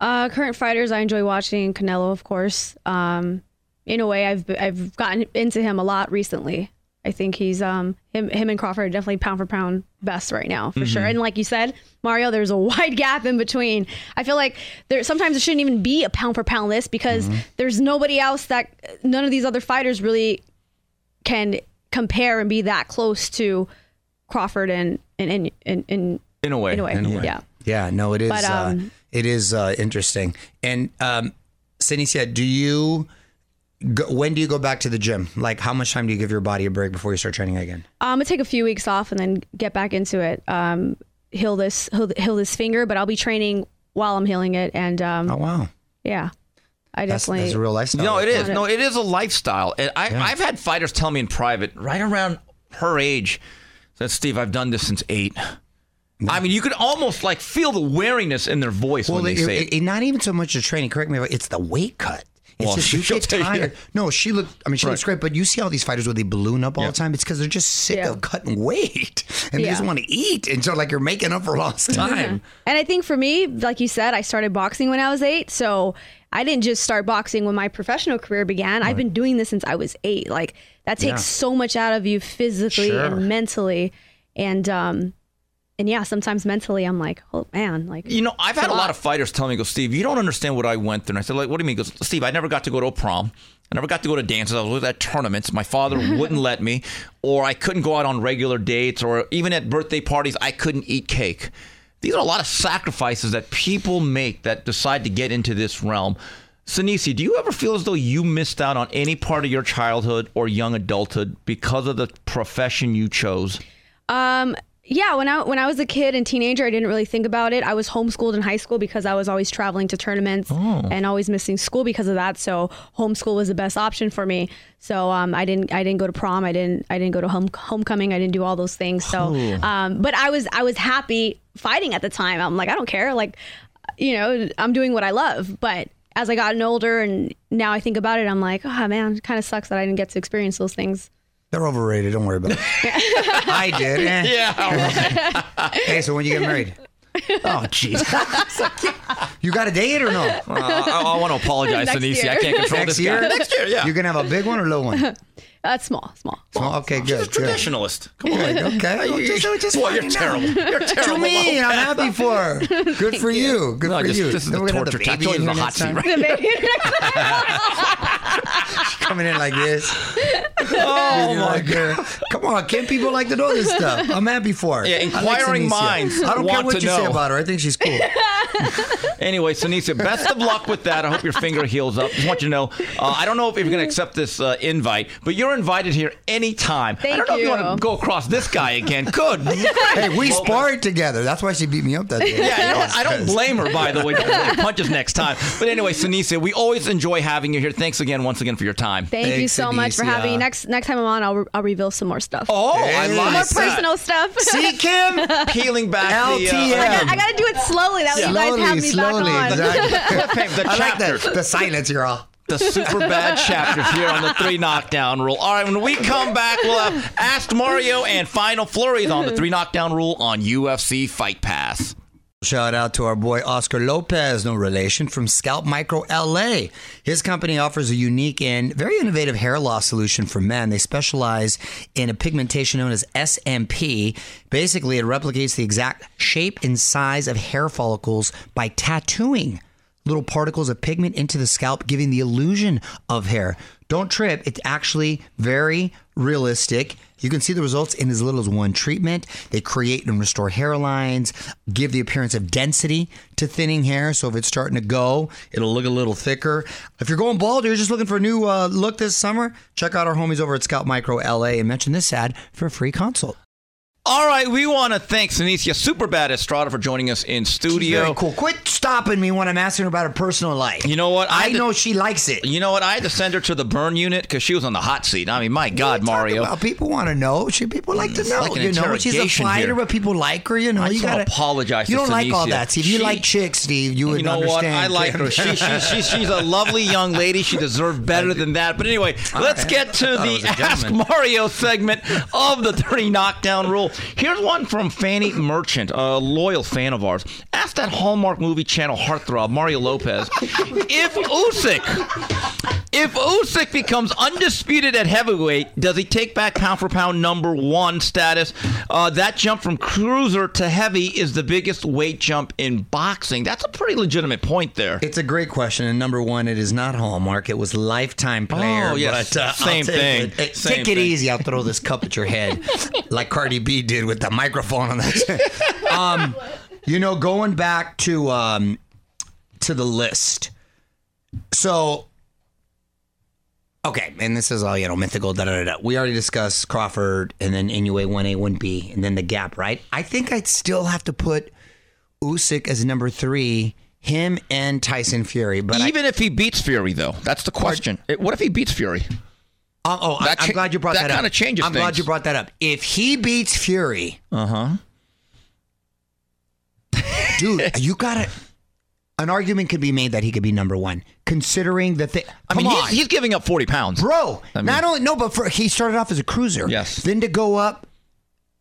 Uh, current fighters, I enjoy watching Canelo, of course. Um, in a way, I've I've gotten into him a lot recently. I think he's um him him and Crawford are definitely pound for pound best right now for sure. And like you said, Mario, there's a *laughs* wide gap in between. I feel like there sometimes it shouldn't even be a pound for pound list because there's nobody else that none of these other fighters really can compare and be that close to Crawford and and and in in, In a way. in a way, In a way. yeah. Yeah, no, it is. But, uh, um, it is uh, interesting. And um, Sydney said, "Do you? Go, when do you go back to the gym? Like, how much time do you give your body a break before you start training again? I'm gonna take a few weeks off and then get back into it. Um, heal this heal, heal this finger, but I'll be training while I'm healing it. And um, Oh wow, yeah, I that's, definitely. that's a real lifestyle. No, it is. No, it is a lifestyle. And I, I've had fighters tell me in private, right around her age, that Steve, I've done this since eight. I mean, you could almost like feel the weariness in their voice Well, when they it- say it- it. it- not even so much the training. Correct me if I- it's the weight cut. It's Well, just you *laughs* she'll get tell you. tired. No, she looked. I mean, she looks great, but you see all these fighters where they balloon up all Yeah. the time. It's because they're just sick Yeah. of cutting weight *laughs* and they Yeah. just want to eat, and so like you're making up for lost time. and I think for me, like you said, I started boxing when I was eight, so I didn't just start boxing when my professional career began. I've been doing this since I was eight. Like that takes Yeah. so much out of you physically Sure. and mentally, and um, and yeah, sometimes mentally, I'm like, oh man, like You know, I've had a lot. lot of fighters tell me, "Go, Steve, you don't understand what I went through." And I said, "Like, what do you mean?" He goes, "Steve, I never got to go to a prom. I never got to go to dances. I was at tournaments. My father *laughs* wouldn't let me, or I couldn't go out on regular dates, or even at birthday parties, I couldn't eat cake. These are a lot of sacrifices that people make that decide to get into this realm." Seniesa, do you ever feel as though you missed out on any part of your childhood or young adulthood because of the profession you chose? Um, yeah, when I when I was a kid and teenager, I didn't really think about it. I was homeschooled in high school because I was always traveling to tournaments and always missing school because of that. So homeschool was the best option for me. So um, I didn't I didn't go to prom. I didn't I didn't go to home homecoming. I didn't do all those things. So, um, but I was I was happy fighting at the time. I'm like I don't care. Like, you know, I'm doing what I love. But as I gotten older and now I think about it, I'm like, oh man, it kind of sucks that I didn't get to experience those things. They're overrated. Don't worry about it. *laughs* I did. eh. Yeah. *laughs* Hey, so when you get married? Oh, jeez. *laughs* you got a date or no? Uh, I, want to apologize, Next Seniesa. I can't control Next this year? guy. Next year, yeah. You're gonna have a big one or a little one? Uh, small, small. Oh, okay, She's a good. good. traditionalist. Come on. Good, Okay. You- Just- just well, you're terrible. You're terrible. To me, I'm happy for her. Good for you. Good No, for just- you. this is the we're gonna have torture baby track. in the hot seat, right? Coming in like this. *laughs* Oh, *laughs* my like, uh, Come on, can people like to know this stuff? I'm happy for her. Yeah, I like inquiring minds I don't care what to you say about her. I think she's cool. *laughs* Anyway, Seniesa, best of luck with that. I hope your finger heals up. Just want you to know, uh, I don't know if you're going to accept this uh, invite, but you're invited here anytime. Thank I don't know if you you. want to go across this guy again. Good. hey, we sparred together. That's why she beat me up that day. Yeah, you know? I don't blame her, by the way. She punches next time. But anyway, Seniesa, we always enjoy having you here. Thanks again, once again, for your time. Thank you Thanks, so much for having me. Next next time I'm on, I'll, re- I'll reveal some more stuff. Oh, I Hey. love more that. personal stuff. *laughs* See, Kim? Peeling back the, LTM. uh, I, got, I gotta do it slowly. That way you guys have me slowly. back on. Exactly. *laughs* the I like chapters. that. The silence, you're all. the super bad chapters here on the three knockdown rule. All right, when we come back, we'll have Asked Mario and Final Flurries on the three knockdown rule on UFC Fight Pass. Shout out to our boy Oscar Lopez, no relation, from Scalp Micro LA. His company offers a unique and very innovative hair loss solution for men. They specialize in a pigmentation known as SMP. Basically, it replicates the exact shape and size of hair follicles by tattooing little particles of pigment into the scalp, giving the illusion of hair. Don't trip, it's actually very realistic. You can see the results in as little as one treatment. They create and restore hairlines, give the appearance of density to thinning hair. So if it's starting to go, it'll look a little thicker. If you're going bald or you're just looking for a new uh, look this summer, check out our homies over at Scalp Micro LA and mention this ad for a free consult. All right, we want to thank Seniesa Superbad Estrada for joining us in studio. Very cool. Quit stopping me when I'm asking her about her personal life. You know what? I, to- know she likes it. You know what? I had to send her to the burn unit because she was on the hot seat. I mean, my God, Mario. about- people want to know. She, people like to mm, know. like you know, she's a fighter, here. but people like her. You know, I you gotta apologize You don't like all that. See, if you She- like chicks, Steve, you would You know what? understand. I like her. She, she, *laughs* she, she's a lovely young lady. She deserved better than that. But anyway, let's right. get to I thought it was the Ask. Mario segment of the 30 knockdown rule. Here's one from Fanny Merchant, a loyal fan of ours. Ask that Hallmark movie channel heartthrob, Mario Lopez, if Usyk, if Usyk becomes undisputed at heavyweight, does he take back pound for pound number one status? Uh, that jump from cruiser to heavy is the biggest weight jump in boxing. That's a pretty legitimate point there. It's a great question. And number one, it is not Hallmark. It was Lifetime Player. Oh, yes. But, uh, Same thing. it. Same take it easy. I'll throw this cup at your head, *laughs* like Cardi B did with the microphone on that. um, you know, going back to um, to the list. So, okay, and this is all you know, mythical. Da da da. da. We already discussed Crawford, and then Inoue one A one B, and then the gap. Right? I think I'd still have to put Usyk as number three. Him and Tyson Fury, but I, Even if he beats Fury, though, that's the question. It- What if he beats Fury? Oh, oh I, That I'm glad you brought that that, up. kinda changes I'm glad you brought that up. If he beats Fury, Uh huh. dude, you gotta. An argument could be made that he could be number one, considering that the thing. I mean, he's, he's giving up 40 pounds. bro. I mean- not only no, but for, he started off as a cruiser. Yes. Then to go up,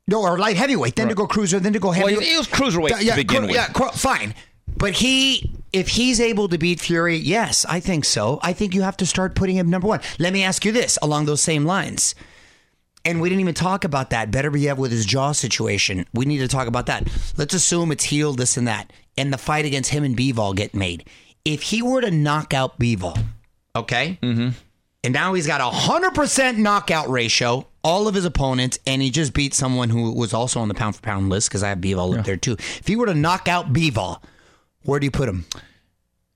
no, or light heavyweight. Then to go cruiser. Then to go heavyweight. he, he was cruiserweight yeah, to begin cru- with. yeah, cru- fine. But he, if he's able to beat Fury, yes, I think so. I think you have to start putting him number one. Let me ask you this along those same lines. And we didn't even talk about that. Beterbiev with his jaw situation. We need to talk about that. Let's assume it's healed, this and that, and the fight against him and Bivol get made. If he were to knock out Bivol, okay, mm-hmm. and now he's got a hundred percent knockout ratio, all of his opponents, and he just beat someone who was also on the pound for pound list because I have Bivol up there too. If he were to knock out Bivol, where do you put him?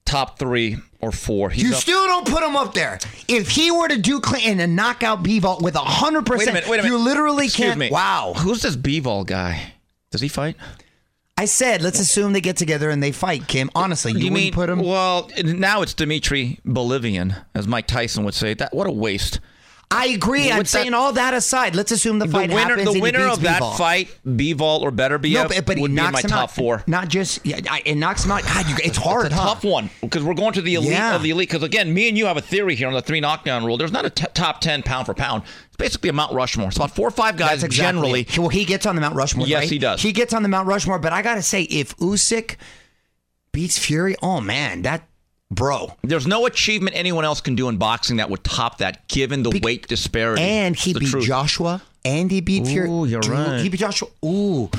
Top three or four. He's You up- still don't put him up there. If he were to do Clinton and knock out Bivol with a hundred Wait a percent, minute. Wait a minute. you literally Excuse can't. me. Wow. Who's this Bivol guy? Does he fight? I said, let's assume they get together and they fight. Kim, honestly, you, You wouldn't mean put him. Well, now it's Dimitri Bolivian, as Mike Tyson would say. That what a waste. I agree. I'm that- saying all that aside. Let's assume the The fight winner, happens. the winner of that fight, Bivol or Beterbiev No, but, but he would be in my top out. four. Not just yeah, I, it knocks him out. God, you, it's hard. It's a huh? tough one because we're going to the elite Yeah. of the elite. Because again, me and you have a theory here on the three knockdown rule. There's not a t- top ten pound for pound. Basically a Mount Rushmore. It's about four or five guys exactly generally. it. Well, he gets on the Mount Rushmore. Yes, right? he does. He gets on the Mount Rushmore. But I gotta say, if Usyk beats Fury, oh man, that bro. There's no achievement anyone else can do in boxing that would top that, given the weight disparity. And he beat truth. Joshua. And he beat Fury. Ooh, you're Dude, right. He beat Joshua. Ooh,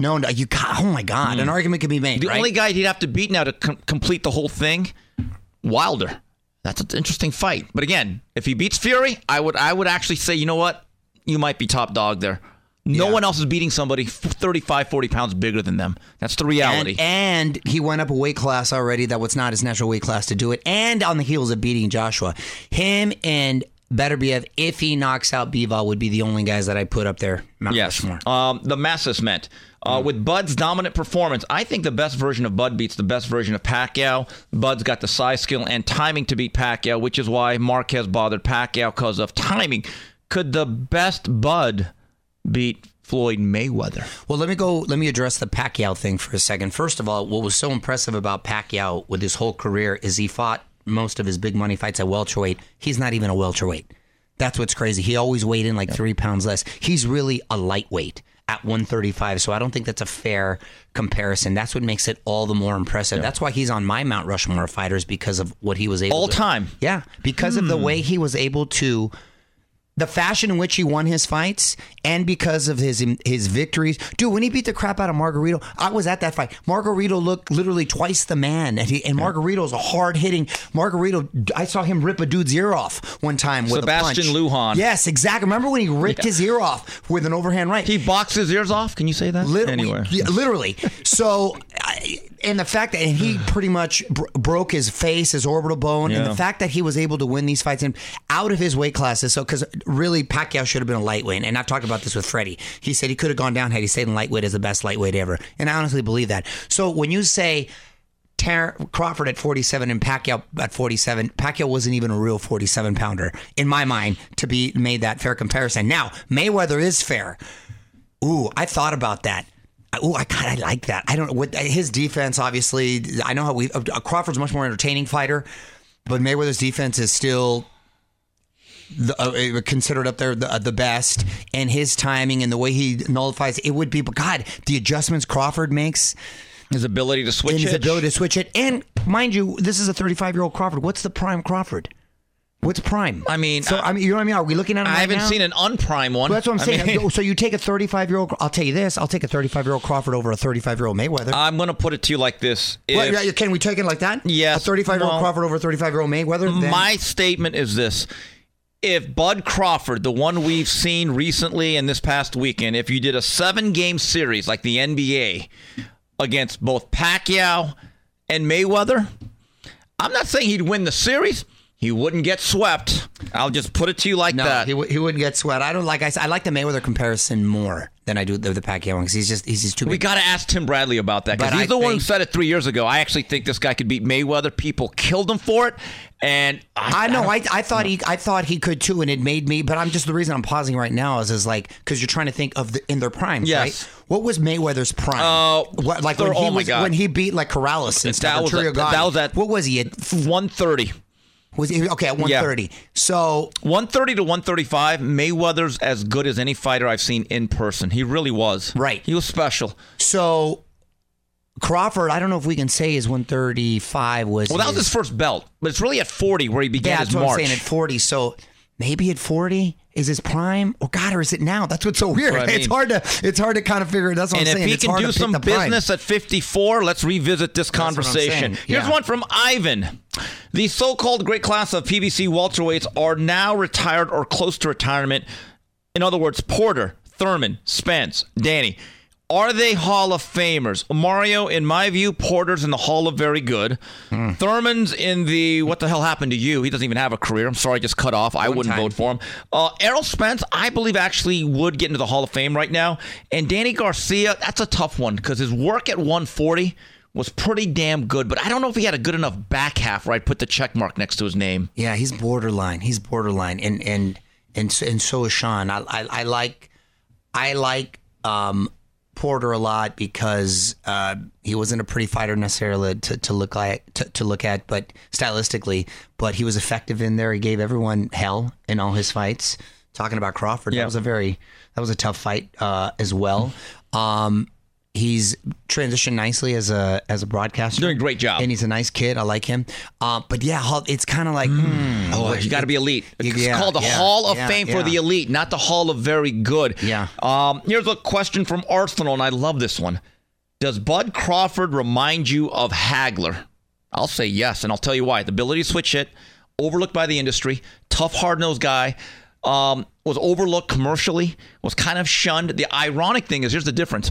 no, no, you got. Oh my God, an argument can be made. Hmm. The right? only guy he'd have to beat now to com- complete the whole thing, Wilder. That's an interesting fight. But again, if he beats Fury, I would I would actually say, you know what? You might be top dog there. No Yeah. one else is beating somebody 35, 40 pounds bigger than them. That's the reality. And, and he went up a weight class already that was not his natural weight class to do it. And on the heels of beating Joshua, him and Beterbiev, if he knocks out Bivol, would be the only guys that I put up there. Mount Yes. Um, the masses meant. Uh, With Bud's dominant performance, I think the best version of Bud beats the best version of Pacquiao. Bud's got the size, skill, and timing to beat Pacquiao, which is why Marquez bothered Pacquiao because of timing. Could the best Bud beat Floyd Mayweather? Well, let me go. Let me address the Pacquiao thing for a second. First of all, what was so impressive about Pacquiao with his whole career is he fought most of his big money fights at welterweight. He's not even a welterweight. That's what's crazy. He always weighed in like three pounds less. He's really a lightweight at 135. So I don't think that's a fair comparison. That's what makes it all the more impressive. That's why he's on my Mount Rushmore fighters because of what he was able to All to time. yeah, because of the hmm. way he was able to the fashion in which he won his fights and because of his his victories. Dude, when he beat the crap out of Margarito, I was at that fight. Margarito looked literally twice the man, and, he, and Margarito's a hard hitting. Margarito, I saw him rip a dude's ear off one time with Sebastian a punch. Lujan. Yes, exactly. Remember when he ripped his ear off with an overhand right? He boxed his ears off. Can you say that? Lit- anyway. literally. So, I, and the fact that and he *sighs* pretty much br- broke his face, his orbital bone, and the fact that he was able to win these fights and out of his weight classes. So, because really Pacquiao should have been a lightweight, and I've talked about this with Freddie. He said he could have gone down had he stayed in lightweight as the best lightweight ever, and I honestly believe that. So when you say. Ter- Crawford at 47 and Pacquiao at 47. Pacquiao wasn't even a real 47 pounder in my mind to be made that fair comparison. Now Mayweather is fair. Ooh, I thought about that. Ooh, I kind of like that. I don't know what his defense. Obviously, I know how we. Uh, Crawford's a much more entertaining fighter, but Mayweather's defense is still the, uh, considered up there the, uh, the best. And his timing and the way he nullifies it would be. But God, the adjustments Crawford makes His ability to switch his it. ability to switch it. And mind you, this is a 35 year old Crawford. What's the prime Crawford? What's prime? I mean, so I mean, you know what I mean? Are we looking at? I right haven't now? seen an unprime one. Well, that's what I'm I saying. mean- *laughs* so you take a 35 year old. I'll tell you this. I'll take a 35 year old Crawford over a 35 year old Mayweather. I'm going to put it to you like this. If- can we take it like that? Yes. A 35 year old Crawford over a 35 year old Mayweather. Then, My statement is this. If Bud Crawford, the one we've seen recently and this past weekend, if you did a seven game series like the NBA against both Pacquiao and Mayweather, I'm not saying he'd win the series. He wouldn't get swept. I'll just put it to you like no, that. he, w- he wouldn't get swept. I don't like. I, I like the Mayweather comparison more than I do the, the Pacquiao one because he's just he's just too we got to ask Tim Bradley about that because he's I the one who said it three years ago. I actually think this guy could beat Mayweather. People killed him for it, and I know. I, I thought he I thought he could too, and it made me. But I'm just the reason I'm pausing right now is is like because you're trying to think of the in their primes, Yes. right? What was Mayweather's prime? Uh, what, like when he oh my was God. when he beat like Corrales and That stuff. was Gotti. that was at- what was he at? 130. Was he okay at 130? So 130 to 135, Mayweather's as good as any fighter I've seen in person. He really was. Right. He was special. so Crawford, I don't know if we can say his 135 was. Well, that was his first belt, but it's really at 40 where he began Yeah, his march. I'm saying. At 40, so maybe at 40 is his prime, or God, or is it now? That's what's so weird. What I *laughs* It's hard to it's hard to kind of figure. That's what and I'm saying. And if he It's can do some prime. business at 54, let's revisit this conversation. saying, Here's yeah. one from Ivan. The so-called great class of PBC welterweights are now retired or close to retirement. In other words, Porter, Thurman, Spence, Danny. Are they Hall of Famers? Mario, in my view, Porter's in the Hall of Very Good. Hmm. Thurman's in the What the hell happened to you? He doesn't even have a career. I'm sorry, I just cut off. I One wouldn't time. vote for him. Uh, Errol Spence, I believe, actually would get into the Hall of Fame right now. And Danny Garcia, that's a tough one because his work at 140 was pretty damn good. But I don't know if he had a good enough back half where I'd put the check mark next to his name. Yeah, he's borderline. He's borderline, and and and and so is Shawn. I I, I like I like um, Porter a lot because uh, he wasn't a pretty fighter necessarily to, to look like to, to look at, but stylistically, but he was effective in there. He gave everyone hell in all his fights. Talking about Crawford, Yeah. that was a very that was a tough fight uh, as well. Um, he's transitioned nicely as a as a broadcaster, Doing a great job. and he's a nice kid. I like him. Uh, but yeah, it's kind of like hmm, Oh, what- you got to be elite. It's Yeah, called the yeah, Hall of yeah, Fame for the elite, not the Hall of Very Good. Yeah. Um, here's a question from Arsenal, and I love this one. Does Bud Crawford remind you of Hagler? I'll say yes, and I'll tell you why. The ability to switch it, overlooked by the industry, tough, hard nosed guy. Um, was overlooked commercially, was kind of shunned. The ironic thing is, here's the difference.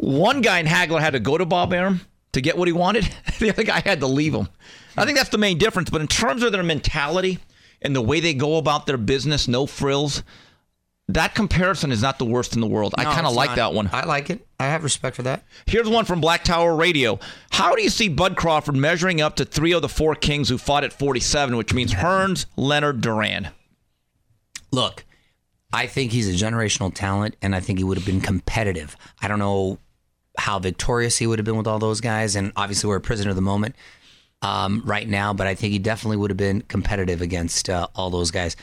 One guy in Hagler had to go to Bob Arum to get what he wanted. *laughs* The other guy had to leave him. I think that's the main difference. But in terms of their mentality and the way they go about their business, no frills, that comparison is not the worst in the world. I kind of like not. that one. I like it. I have respect for that. Here's one from Black Tower Radio. How do you see Bud Crawford measuring up to three of the four kings who fought at 47, which means Hearns, Leonard, Duran? Look, I think he's a generational talent, and I think he would have been competitive. I don't know how victorious he would have been with all those guys, and obviously we're a prisoner of the moment um, right now. But I think he definitely would have been competitive against uh, all those guys.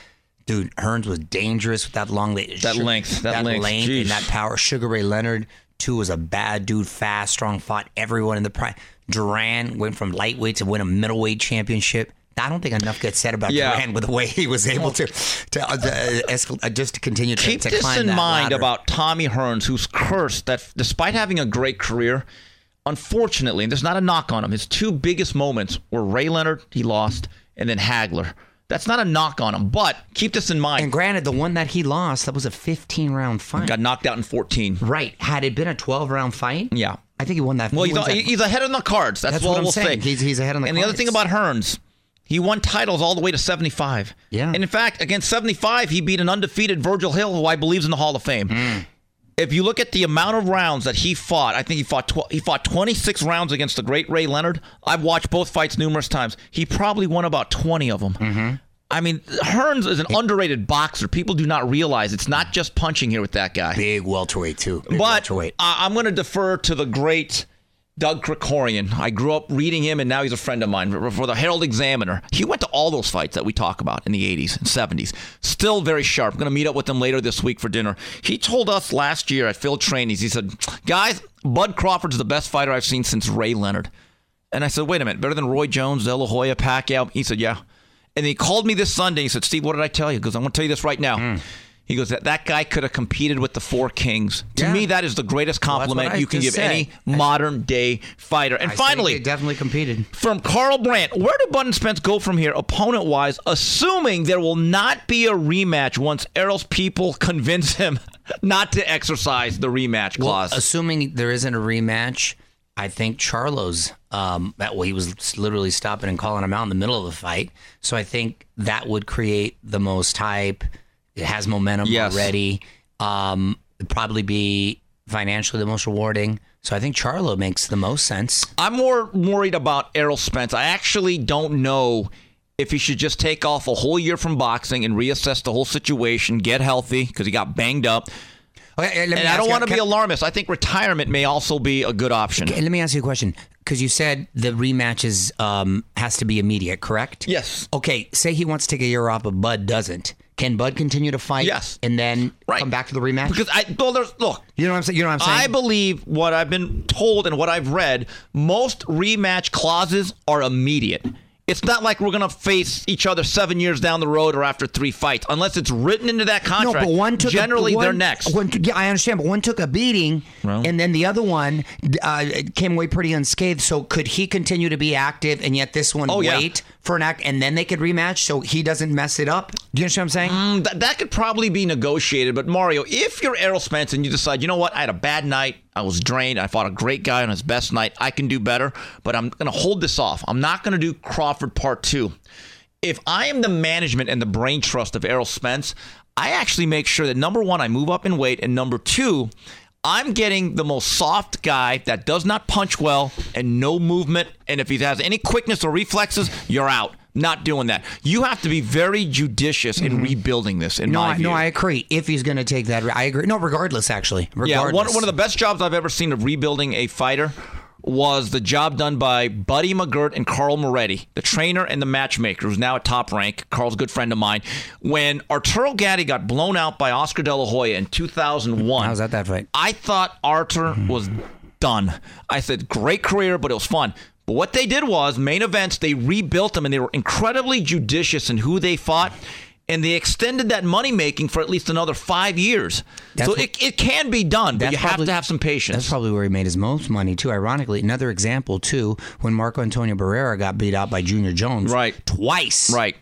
Dude, Hearns was dangerous with that long That length, that length, jeez. and that power. Sugar Ray Leonard too was a bad dude, fast, strong, fought everyone in the prime. Duran went from lightweight to win a middleweight championship. I don't think enough gets said about Yeah. Duran with the way he was able to to, uh, to uh, escal- uh, just to continue to, Keep to this climb in mind ladder. about Tommy Hearns, who's cursed that despite having a great career, unfortunately, and there's not a knock on him, his two biggest moments were Ray Leonard, he lost, and then Hagler. That's not a knock on him, but keep this in mind. And granted, the one that he lost, that was a 15 round fight. got knocked out in 14. right. Had it been a 12 round fight, Yeah. I think he won that. Well, he he's, wins that- he's ahead on the cards. That's, That's what what I'm we'll saying. say. He's- he's ahead on the And the other thing about Hearns, he won titles all the way to 75. Yeah. And in fact, against 75, he beat an undefeated Virgil Hill, who I believe is in the Hall of Fame. Hmm. If you look at the amount of rounds that he fought, I think he fought tw- he fought 26 rounds against the great Ray Leonard. I've watched both fights numerous times. He probably won about 20 of them. Mm-hmm. I mean, Hearns is an underrated boxer. People do not realize it's not just punching here with that guy. big welterweight too. Big But welterweight. I- I'm going to defer to the great Doug Krikorian. I grew up reading him, and now he's a friend of mine for, the Herald Examiner. He went to all those fights that we talk about in the 80s and 70s. Still very sharp. I'm going to meet up with him later this week for dinner. He told us last year at Phil Trainings, he said, Guys, Bud Crawford's the best fighter I've seen since Ray Leonard. And I said, Wait a minute, better than Roy Jones, De La Hoya, Pacquiao? He said, Yeah. And he called me this Sunday. He said, Steve, what did I tell you? Goes, I'm going to tell you this right now. Hmm. He goes, that, that guy could have competed with the four kings. To Yeah. me, that is the greatest Well, compliment I you can give said. any modern day fighter. And I think finally, definitely competed. from Carl Brandt, where do Bud and Spence go from here, opponent wise, assuming there will not be a rematch once Errol's people convince him *laughs* not to exercise the rematch clause? Assuming there isn't a rematch, I think Charlo's. Um, that well, he was literally stopping and calling him out in the middle of the fight. So I think that would create the most hype. It has momentum Yes. already. Um, it'd probably be financially the most rewarding. So I think Charlo makes the most sense. I'm more worried about Errol Spence. I actually don't know if he should just take off a whole year from boxing and reassess the whole situation, get healthy because he got banged up. Okay, let me And I don't want to be alarmist. I think retirement may also be a good option. Okay, let me ask you a question because you said the rematch is um, has to be immediate, correct? Yes. Okay, say he wants to take a year off, but Bud doesn't. Can Bud continue to fight? Yes. and then Right. come back to the rematch. Because I well, there's look. you know what I'm saying. You know what I'm saying. I believe what I've been told and what I've read, most rematch clauses are immediate. It's not like we're going to face each other seven years down the road or after three fights, unless it's written into that contract. no, contract. but one took generally a, one, they're next. One, yeah, I understand, but one took a beating, Well. and then the other one uh, came away pretty unscathed. So could he continue to be active, and yet this one Oh, yeah. For an act, and then they could rematch, so he doesn't mess it up? Do you understand what I'm saying? Mm, that could probably be negotiated. But Mario, if you're Errol Spence and you decide, you know what, I had a bad night, I was drained, I fought a great guy on his best night, I can do better, but I'm going to hold this off. I'm not going to do Crawford Part Two. If I am the management and the brain trust of Errol Spence, I actually make sure that number one, I move up in weight, and number two, I'm getting the most soft guy that does not punch well and no movement. And if he has any quickness or reflexes, you're out. Not doing that. You have to be very judicious in rebuilding this. In Mm-hmm. no, my I, view. no, I agree. If he's going to take that, I agree. No, regardless, actually, yeah. regardless. One, one of the best jobs I've ever seen of rebuilding a fighter was the job done by Buddy McGirt and Carl Moretti, the trainer and the matchmaker, who's now at top rank. Carl's a good friend of mine. When Arturo Gatti got blown out by Oscar De La Hoya in 2001, How's that that fight? I thought Arthur was done. I said, great career, but it was fun. But what they did was, main events, they rebuilt them and they were incredibly judicious in who they fought. And they extended that money making for at least another five years. That's so what- it, it can be done, but you have to have some patience. That's probably where he made his most money too. Ironically, another example too, when Marco Antonio Barrera got beat out by Junior Jones, Right. twice, right.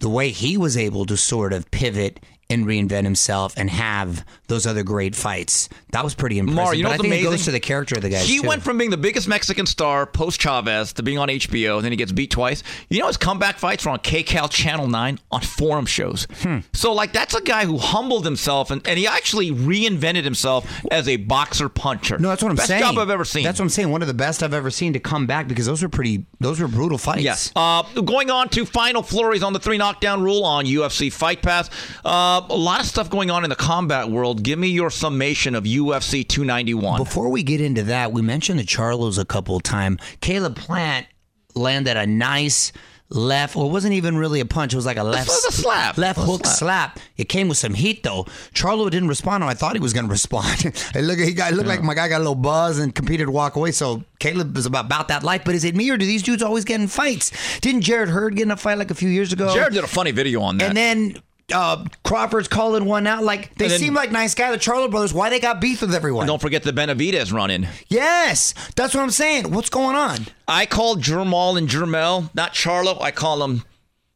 The way he was able to sort of pivot and reinvent himself and have those other great fights, that was pretty impressive. Mario, you know but I think it amazing? goes to the character of the guy. He too. went from being the biggest Mexican star post Chavez to being on HBO, and then he gets beat twice. You know his comeback fights were on KCAL Channel 9 on forum shows. Hmm. So, like, that's a guy who humbled himself, and, and he actually reinvented himself as a boxer puncher. No, that's what I'm Best saying. job I've ever seen. That's what I'm saying. One of the best I've ever seen to come back because those were pretty, those were brutal fights. Yes. Uh, going on to final flurries on the three knockdown rule on UFC Fight Pass. Uh, a lot of stuff going on in the combat world. Give me your summation of UFC 291. Before we get into that, we mentioned the Charlos a couple of times. Caleb Plant landed a nice left, or it wasn't even really a punch. It was like a left, a slap. left a hook slap. slap. It came with some heat though. Charlo didn't respond. I thought he was going to respond. *laughs* it looked, he got, looked like my guy got a little buzz and competed to walk away. So Caleb was about, about that life. But is it me or do these dudes always get in fights? Didn't Jarrett Hurd get in a fight like a few years ago? Jarrett did a funny video on that. And then uh, Crawford's calling one out. Like they then- seem like nice guys. The Charlo brothers. Why they got beef with everyone? Don't forget the Benavidez run in. Yes, that's what I'm saying. What's going on? I call Jermall and Jermell, not Charlo. I call them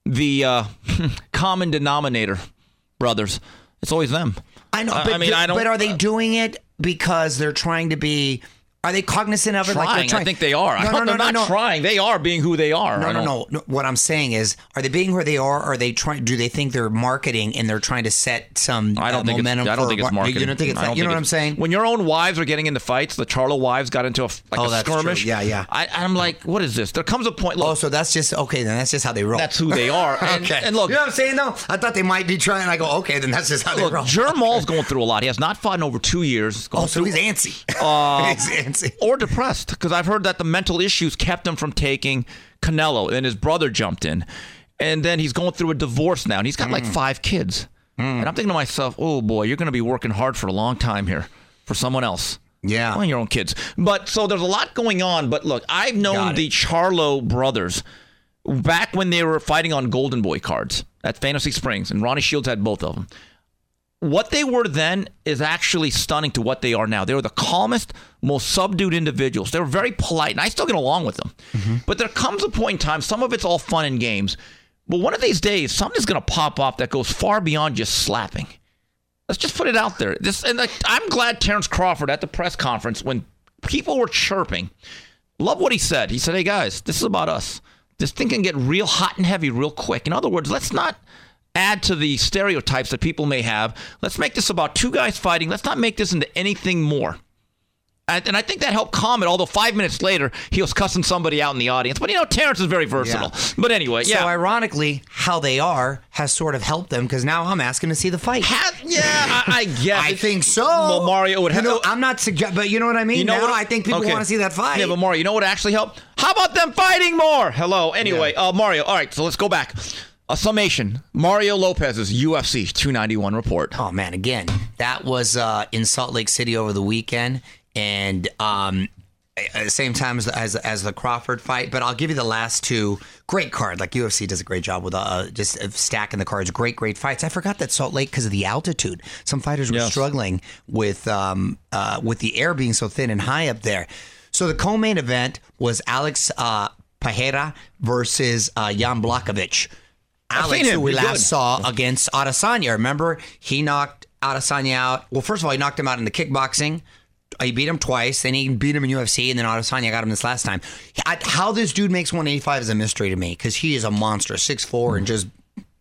the uh, *laughs* common denominator brothers. It's always them. I know, I- but, I mean, I don't- but are they doing it because they're trying to be Are they cognizant of it? trying. Like trying. I think they are. I No, don't, no, they're no, not no. trying. They are being who they are. No, no, no, no. What I'm saying is, are they being who they are? Or are they trying? Do they think they're marketing and they're trying to set some I don't uh, think momentum? it's, I don't for think it's marketing. You don't think it's that? You know what I'm saying? When your own wives are getting into fights, the Charlo wives got into a like Oh, a that's true. skirmish. Yeah, yeah. I, I'm like, what is this? There comes a point. Look, Oh, so that's just okay. Then that's just how they roll. that's who they are. *laughs* And, okay. and look, you know what I'm saying? though? I thought they might be trying. I go, okay, then that's just how they roll. Jermall's going through a lot. He has not fought in over two years. Oh, so he's antsy. *laughs* Or depressed because I've heard that the mental issues kept him from taking Canelo. And his brother jumped in, and then he's going through a divorce now, and he's got Mm. like five kids. And I'm thinking to myself, oh boy, you're going to be working hard for a long time here for someone else. Yeah. Well, your own kids. But so there's a lot going on. But look, I've known the Charlo brothers back when they were fighting on Golden Boy cards at Fantasy Springs, and Ronnie Shields had both of them. What they were then is actually stunning to what they are now. They were the calmest, most subdued individuals. They were very polite, and I still get along with them. Mm-hmm. But there comes a point in time, some of it's all fun and games. But one of these days, something's going to pop up that goes far beyond just slapping. Let's just put it out there. This, and like, I'm glad Terence Crawford at the press conference, when people were chirping, love what he said. He said, "Hey guys, this is about us. This thing can get real hot and heavy real quick. In other words, let's not add to the stereotypes that people may have. Let's make this about two guys fighting. Let's not make this into anything more." And, I think that helped calm it. Although five minutes later, he was cussing somebody out in the audience. But you know, Terence is very versatile. But anyway, yeah. So ironically, how they are has sort of helped them because now I'm asking to see the fight. Ha- yeah, I, I *laughs* guess. I think so. Well, Mario would You have. know, I'm not suggest, but you know what I mean. You know now what? I think people Okay. want to see that fight. Yeah, but Mario, you know what actually helped? How about them fighting more? Hello. Anyway, uh, Mario. All right, so let's go back. A summation: Mario Lopez's UFC 291 report. Oh man, again, that was uh, in Salt Lake City over the weekend, and um, at the same time as, as as the Crawford fight. But I'll give you the last two. Great card, like UFC does a great job with uh, just uh, stacking the cards. Great, great fights. I forgot that Salt Lake because of the altitude. Some fighters were Yes. struggling with um, uh, with the air being so thin and high up there. So the co-main event was Alex uh, Pereira versus uh, Jan Błachowicz. Alex, who we last good. saw against Adesanya. Remember, he knocked Adesanya out. Well, first of all, he knocked him out in the kickboxing. Uh, he beat him twice. Then he beat him in UFC, and then Adesanya got him this last time. How this dude makes 185 is a mystery to me because he is a monster, 6'4", and just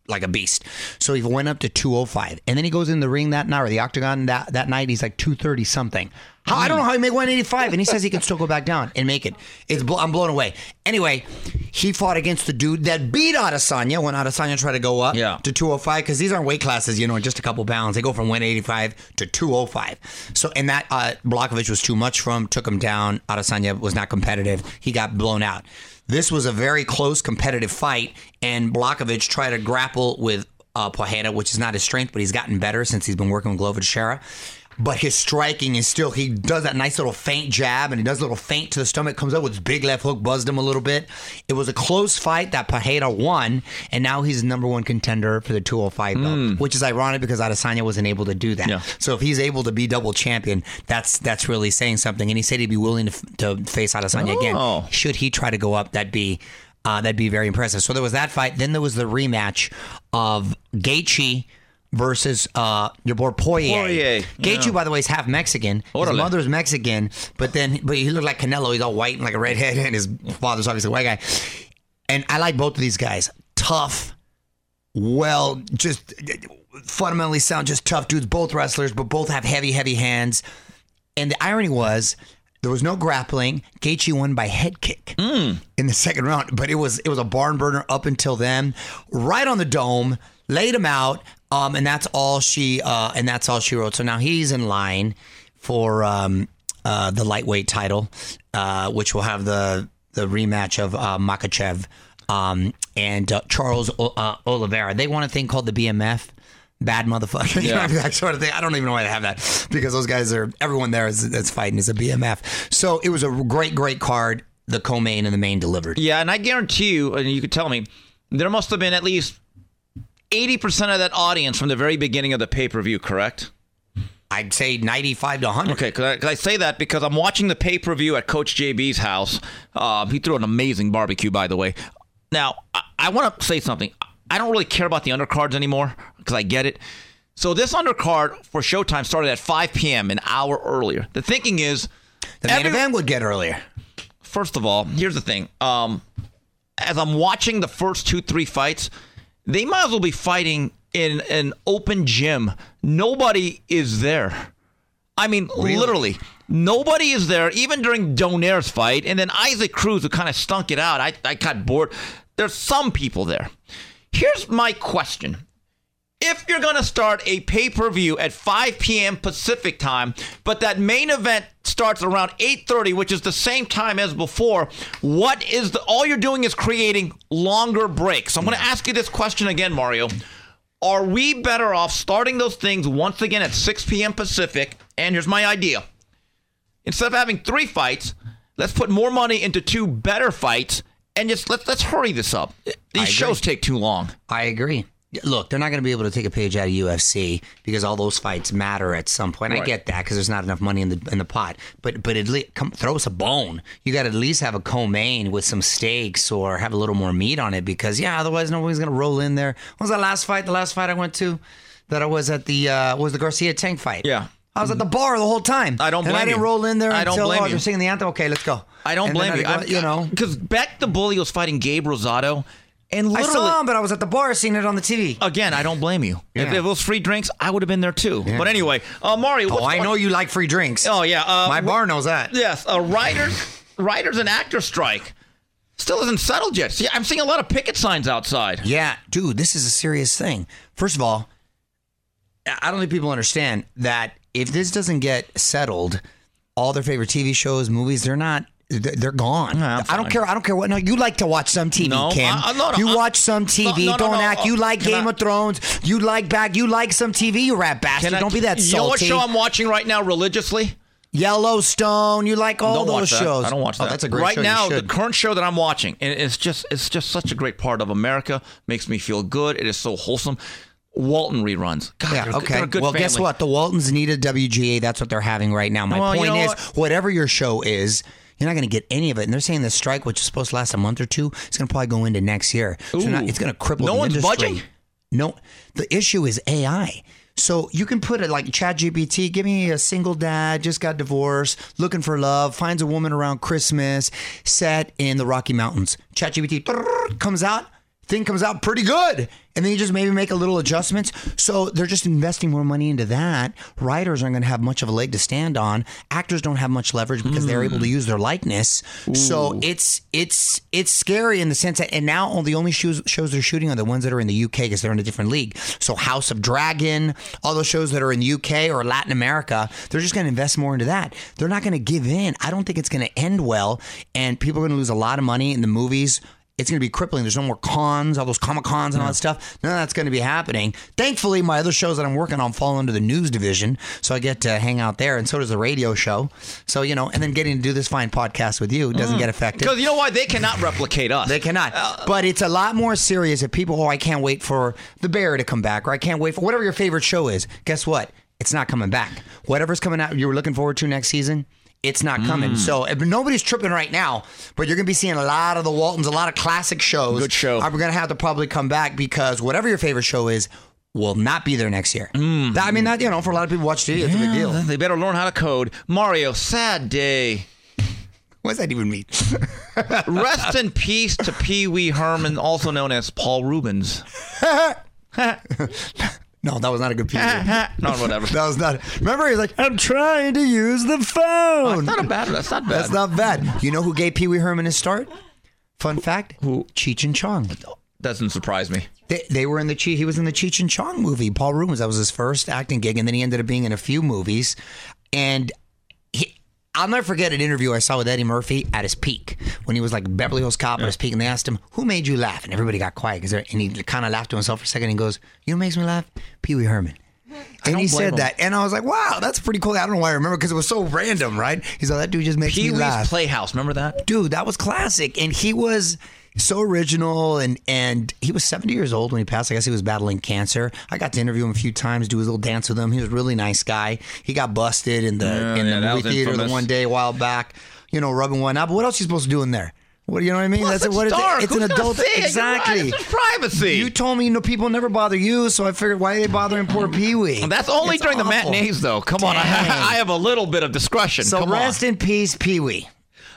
like a beast. So he went up to 205, and then he goes in the ring that night or the octagon that that night. He's like 230 something. How, I don't know how he made 185, and he says he can still go back down and make it. It's I'm blown away. Anyway, he fought against the dude that beat Adesanya when Adesanya tried to go up Yeah. to 205 because these aren't weight classes, you know, just a couple pounds. They go from 185 to 205. So, and that uh, was too much for him, took him down. Adesanya was not competitive. He got blown out. This was a very close competitive fight, and Błachowicz tried to grapple with uh, which is not his strength, but he's gotten better since he's been working with Glover Teixeira. But his striking is still, he does that nice little faint jab and he does a little feint to the stomach, comes up with his big left hook, buzzed him a little bit. It was a close fight that Pereira won, and now he's the number one contender for the 205 belt, which is ironic because Adesanya wasn't able to do that. Yeah. So if he's able to be double champion, that's that's really saying something. And he said he'd be willing to, to face Adesanya Oh. again. Should he try to go up, that'd be uh, that'd be very impressive. So there was that fight. Then there was the rematch of Gaethje versus uh, your boy Poirier. Poirier, Gaethje, yeah. by the way, is half Mexican. His Orale. mother's Mexican, but then but he looked like Canelo. He's all white and like a redhead, *laughs* and his father's obviously a white guy. And I like both of these guys. Tough, well, just fundamentally sound, just tough dudes. Both wrestlers, but both have heavy, heavy hands. And the irony was there was no grappling. Gaethje won by head kick in the second round, but it was it was a barn burner up until then. Right on the dome, laid him out, um, and that's all she uh, and that's all she wrote. So now he's in line for um, uh, the lightweight title, uh, which will have the the rematch of uh, Makhachev um, and uh, Charles o- uh, Oliveira. They want a thing called the BMF. Bad motherfucker, *laughs* Yeah. that sort of thing. I don't even know why they have that because those guys are everyone there is that's fighting is a BMF. So it was a great, great card. The co-main and the main delivered. Yeah, and I guarantee you, and you could tell me, there must have been at least 80% of that audience from the very beginning of the pay per view, correct? I'd say ninety-five to hundred. Okay, because I, I say that because I'm watching the pay per view at Coach JB's house. Um, he threw an amazing barbecue, by the way. Now, I, I want to say something. I don't really care about the undercards anymore because I get it. So this undercard for Showtime started at 5 p.m. an hour earlier. The thinking is The main Every- event would get earlier. First of all, here's the thing. Um, as I'm watching the first two, three fights, they might as well be fighting in an open gym. Nobody is there. I mean, literally, nobody is there, even during Donaire's fight. And then Isaac Cruz, who kind of stunk it out, I, I got bored. There's some people there. Here's my question. If you're going to start a pay per view at 5 p.m. Pacific time, but that main event starts around 8:30, which is the same time as before, what is the? All you're doing is creating longer breaks. So I'm going to ask you this question again, Mario. Are we better off starting those things once again at 6 p.m. Pacific? And here's my idea: instead of having three fights, let's put more money into two better fights, and just let's let's hurry this up. These shows take too long. I agree. Look, they're not going to be able to take a page out of UFC because all those fights matter at some point. I get that because there's not enough money in the in the pot. But but at least come throw us a bone. You got to at least have a co-main with some steaks or have a little more meat on it because yeah, otherwise nobody's going to roll in there. What was that last fight? The last fight I went to that I was at the uh, was the Garcia Tank fight. Yeah. I was at the bar the whole time. I don't blame and I didn't you. roll in there I don't until blame oh, you. they're singing the anthem. Okay, let's go. I don't And blame you. I go, you know, because Beck the Bully was fighting Gabe Rosado, and I saw him, but I was at the bar seeing it on the TV. again, I don't blame you. If it was free drinks, I would have been there too. But anyway, uh, Mario. Oh, I know you like free drinks. Oh yeah, uh, My bar knows that. Yes, a writers, writers and actors strike still isn't settled yet. See, I'm seeing a lot of picket signs outside. Yeah, dude, this is a serious thing. First of all, I don't think people understand that if this doesn't get settled, all their favorite TV shows, movies, they're not. They're gone. I'm don't care. I don't care what. No, you like to watch some TV, No, Kim. I- I- no, no, you I- watch some TV. no, don't act. uh, You like Game I- of Thrones. You like back. You like some TV. You rat bastard. I- don't be that You know what show I'm watching right now religiously? Yellowstone. You like all those shows. I don't watch Oh, that. that's a great right show. You now. The current show that I'm watching, and it's just it's just such a great part of America. Makes me feel good. It is so wholesome. Walton reruns. God, Yeah, they're, okay. they're a good well, guess what? The Waltons need a WGA. That's what they're having right now. My Well, you point know is, what? whatever your show is, you're not going to get any of it. And they're saying the strike, which is supposed to last a month or two, is going to probably go into next year. So not, it's going to cripple No the one's industry. budging? No, the issue is AI. So you can put it like ChatGPT. Give me a single dad, just got divorced, looking for love, finds a woman around Christmas, set in the Rocky Mountains. ChatGPT comes out, thing comes out pretty good, and then you just maybe make a little adjustments. So they're just investing more money into that. Writers aren't going to have much of a leg to stand on. Actors don't have much leverage because they're able to hmm. use their likeness. So it's it's it's scary in the sense that, and now all the only shows shows they're shooting are the ones that are in the UK because they're in a different league. So House of Dragon, all those shows that are in the UK or Latin America, they're just going to invest more into that. They're not going to give in. I don't think it's going to end well, and people are going to lose a lot of money in the movies it's going to be crippling. There's no more cons, all those comic cons and all that stuff. None of that's going to be happening. Thankfully, my other shows that I'm working on fall under the news division, so I get to hang out there, and so does the radio show. So you know, and then getting to do this fine podcast with you doesn't mm. get affected. Because you know why they cannot replicate us. They cannot. Uh, but it's a lot more serious if people, oh, I can't wait for the bear to come back, or I can't wait for whatever your favorite show is. Guess what? It's not coming back. Whatever's coming out you were looking forward to next season, it's not coming. Mm. So if nobody's tripping right now, but you're going to be seeing a lot of the Waltons, a lot of classic shows. Good show. Are going to have to probably come back because whatever your favorite show is will not be there next year. Mm. That, I mean, that you know, for a lot of people watch TV, it's a big deal. They better learn how to code. Mario, sad day. What does that even mean? *laughs* Rest in peace to Pee Wee Herman, also known as Paul Reubens. *laughs* *laughs* no, that was not a good *laughs* *laughs* that no, whatever. That was not. Remember, he's like, I'm trying to use the phone. That's not a bad. That's not bad. That's not bad. You know who gave Pee Wee Herman his start? Fun fact: Who? Cheech and Chong. Doesn't surprise me. They, they were in the Cheech. He was in the Cheech and Chong movie. Paul Reubens. That was his first acting gig, and then he ended up being in a few movies. And I'll never forget an interview I saw with Eddie Murphy at his peak when he was like Beverly Hills Cop at his peak, and they asked him, "Who made you laugh?" And everybody got quiet because and he kind of laughed to himself for a second. and goes, "You know, what makes me laugh? Pee Wee Herman." And he said him. that, and I was like, "Wow, that's pretty cool." I don't know why I remember because it was so random, right? He's like, "That dude just makes Pee me Wee's laugh." Playhouse. Remember that? dude that was classic and he was so original and and he was 70 years old when he passed i guess he was battling cancer i got to interview him a few times do his little dance with him he was a really nice guy he got busted in the Yeah, in the that movie theater the one day a while back you know rubbing one out but what else are you supposed to do in there What do you know what I mean? Plus, That's what it's it's, dark. it's Who's an adult? You're right. exactly. It's privacy. You told me no people never bother you, so I figured why are they bothering poor Pee Wee? That's only It's during the matinees, though. Come on, I, *laughs* I have a little bit of discretion. So Come rest in peace, Pee Wee.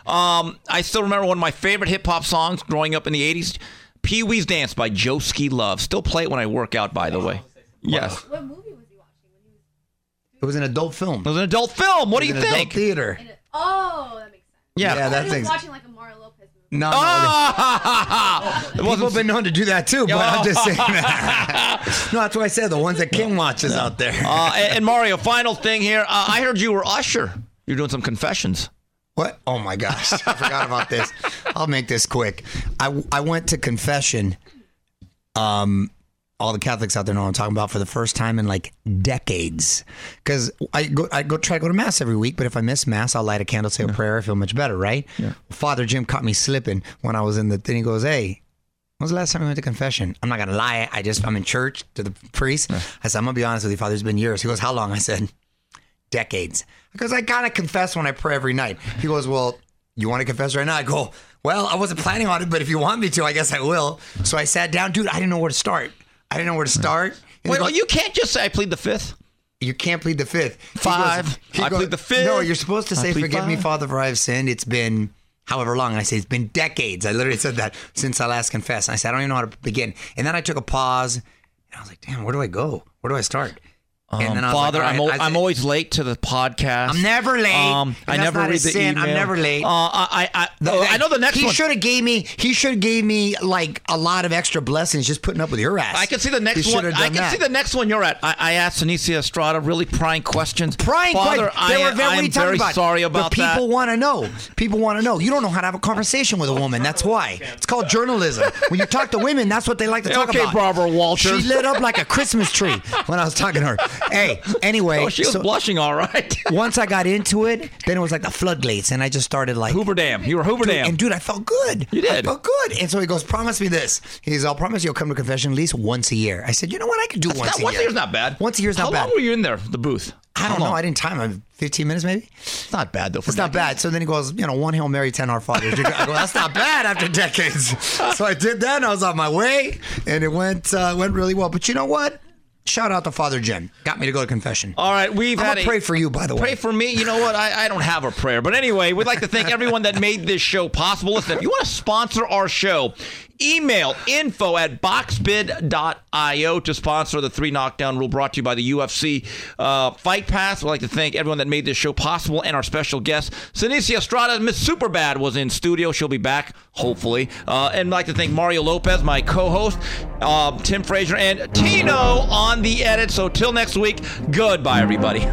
On. Um, I still remember one of my favorite hip hop songs growing up in the '80s, "Pee Wee's Dance" by Joeski Love. Still play it when I work out. By the way, yes, What movie was he watching when he was? It was an adult film. it was an adult film. What do you an think? adult theater. In? Oh, that makes sense. Yeah. Yeah, I that's was ex- watching like a Mario Lopez movie. No, no. It *laughs* People have wasn't. been known to do that too, but I'm just Oh. saying that. *laughs* no, that's what I said. The ones that Kim watches out there. Uh, and, and Mario, final thing here. Uh, I heard you were Usher. You're doing some confessions. What? Oh my gosh, I forgot about this. I'll make this quick. I, I went to confession. Um, all the Catholics out there know what I'm talking about for the first time in like decades. Because I go I go try to go to mass every week, but if I miss mass, I'll light a candle, say a prayer, I feel much better, right? Father Jim caught me slipping when I was in the thing. He goes, "Hey." When was the last time you went to confession? I'm not gonna lie. I just I'm in church to the priest. I said I'm gonna be honest with you, Father. It's been years. He goes, How long? I said, decades. Because I kind of confess when I pray every night. He goes, Well, you want to confess right now? I go, Well, I wasn't planning on it, but if you want me to, I guess I will. So I sat down, dude. I didn't know where to start. I didn't know where to start. And Wait, goes, well, you can't just say I plead the fifth. you can't plead the fifth. He Five. he I plead the fifth. No, you're supposed to say, "Forgive me. Father, for I have sinned." It's been however long. And I say it's been decades. I literally said that since I last confessed. And I said I don't even know how to begin. And then I took a pause, and I was like, "Damn, where do I go? Where do I start?" Um, Father, like, I'm, al- right, I I'm always late to the podcast. I'm never late. Um, I never read the sin. email. I'm never late. Uh, I, I, I, oh, I know the next one. he should have gave me. He should have gave me like a lot of extra blessings just putting up with your ass. I can see the next should one. I can that. see the next one you're at. I, I asked Seniesa Estrada really prying questions. Prying Father, questions. They I, were very, I am very about? sorry about but people that. want to know. People want to know. You don't know how to have a conversation with a woman. That's why. It's called journalism. When you talk to women, that's what they like to *laughs* talk Okay, about. Okay, Barbara Walters. She lit up like a Christmas tree when I was talking to her. Hey, anyway. *laughs* Oh, she was so blushing, all right. *laughs* once I got into it, then it was like the floodgates, and I just started like Hoover Dam. You were Hoover Dude, Dam. And dude, I felt good. You did. I felt good. And so he goes, promise me this. He goes, I'll promise you'll come to confession at least once a year. I said, you know what? I could do once Not- a once a year's not bad. Once a year's not bad." How long were you in there, the booth? I don't know. I didn't time him. 15 minutes maybe? It's not bad, though. It's not bad. So then he goes, you know, one Hail Mary, 10 Our Fathers. I go, that's not bad after decades. *laughs* So I did that and I was on my way and it went uh, went really well. But you know what? Shout out to Father Jim. Got me to go to confession. All right, we've I'm had a pray for you, by the way. Pray for me. You know what? I, I don't have a prayer. But anyway, we'd like to thank everyone that made this show possible. Listen, if you want to sponsor our show, Email info at boxbid.io to sponsor the three knockdown rule brought to you by the UFC uh, Fight Pass. We'd like to thank everyone that made this show possible and our special guest, Seniesa Estrada. Miss Superbad was in studio. She'll be back, hopefully. Uh, and I'd like to thank Mario Lopez, my co host, uh, um, Tim Frazier, and Tino on the edit. So till next week, goodbye, everybody.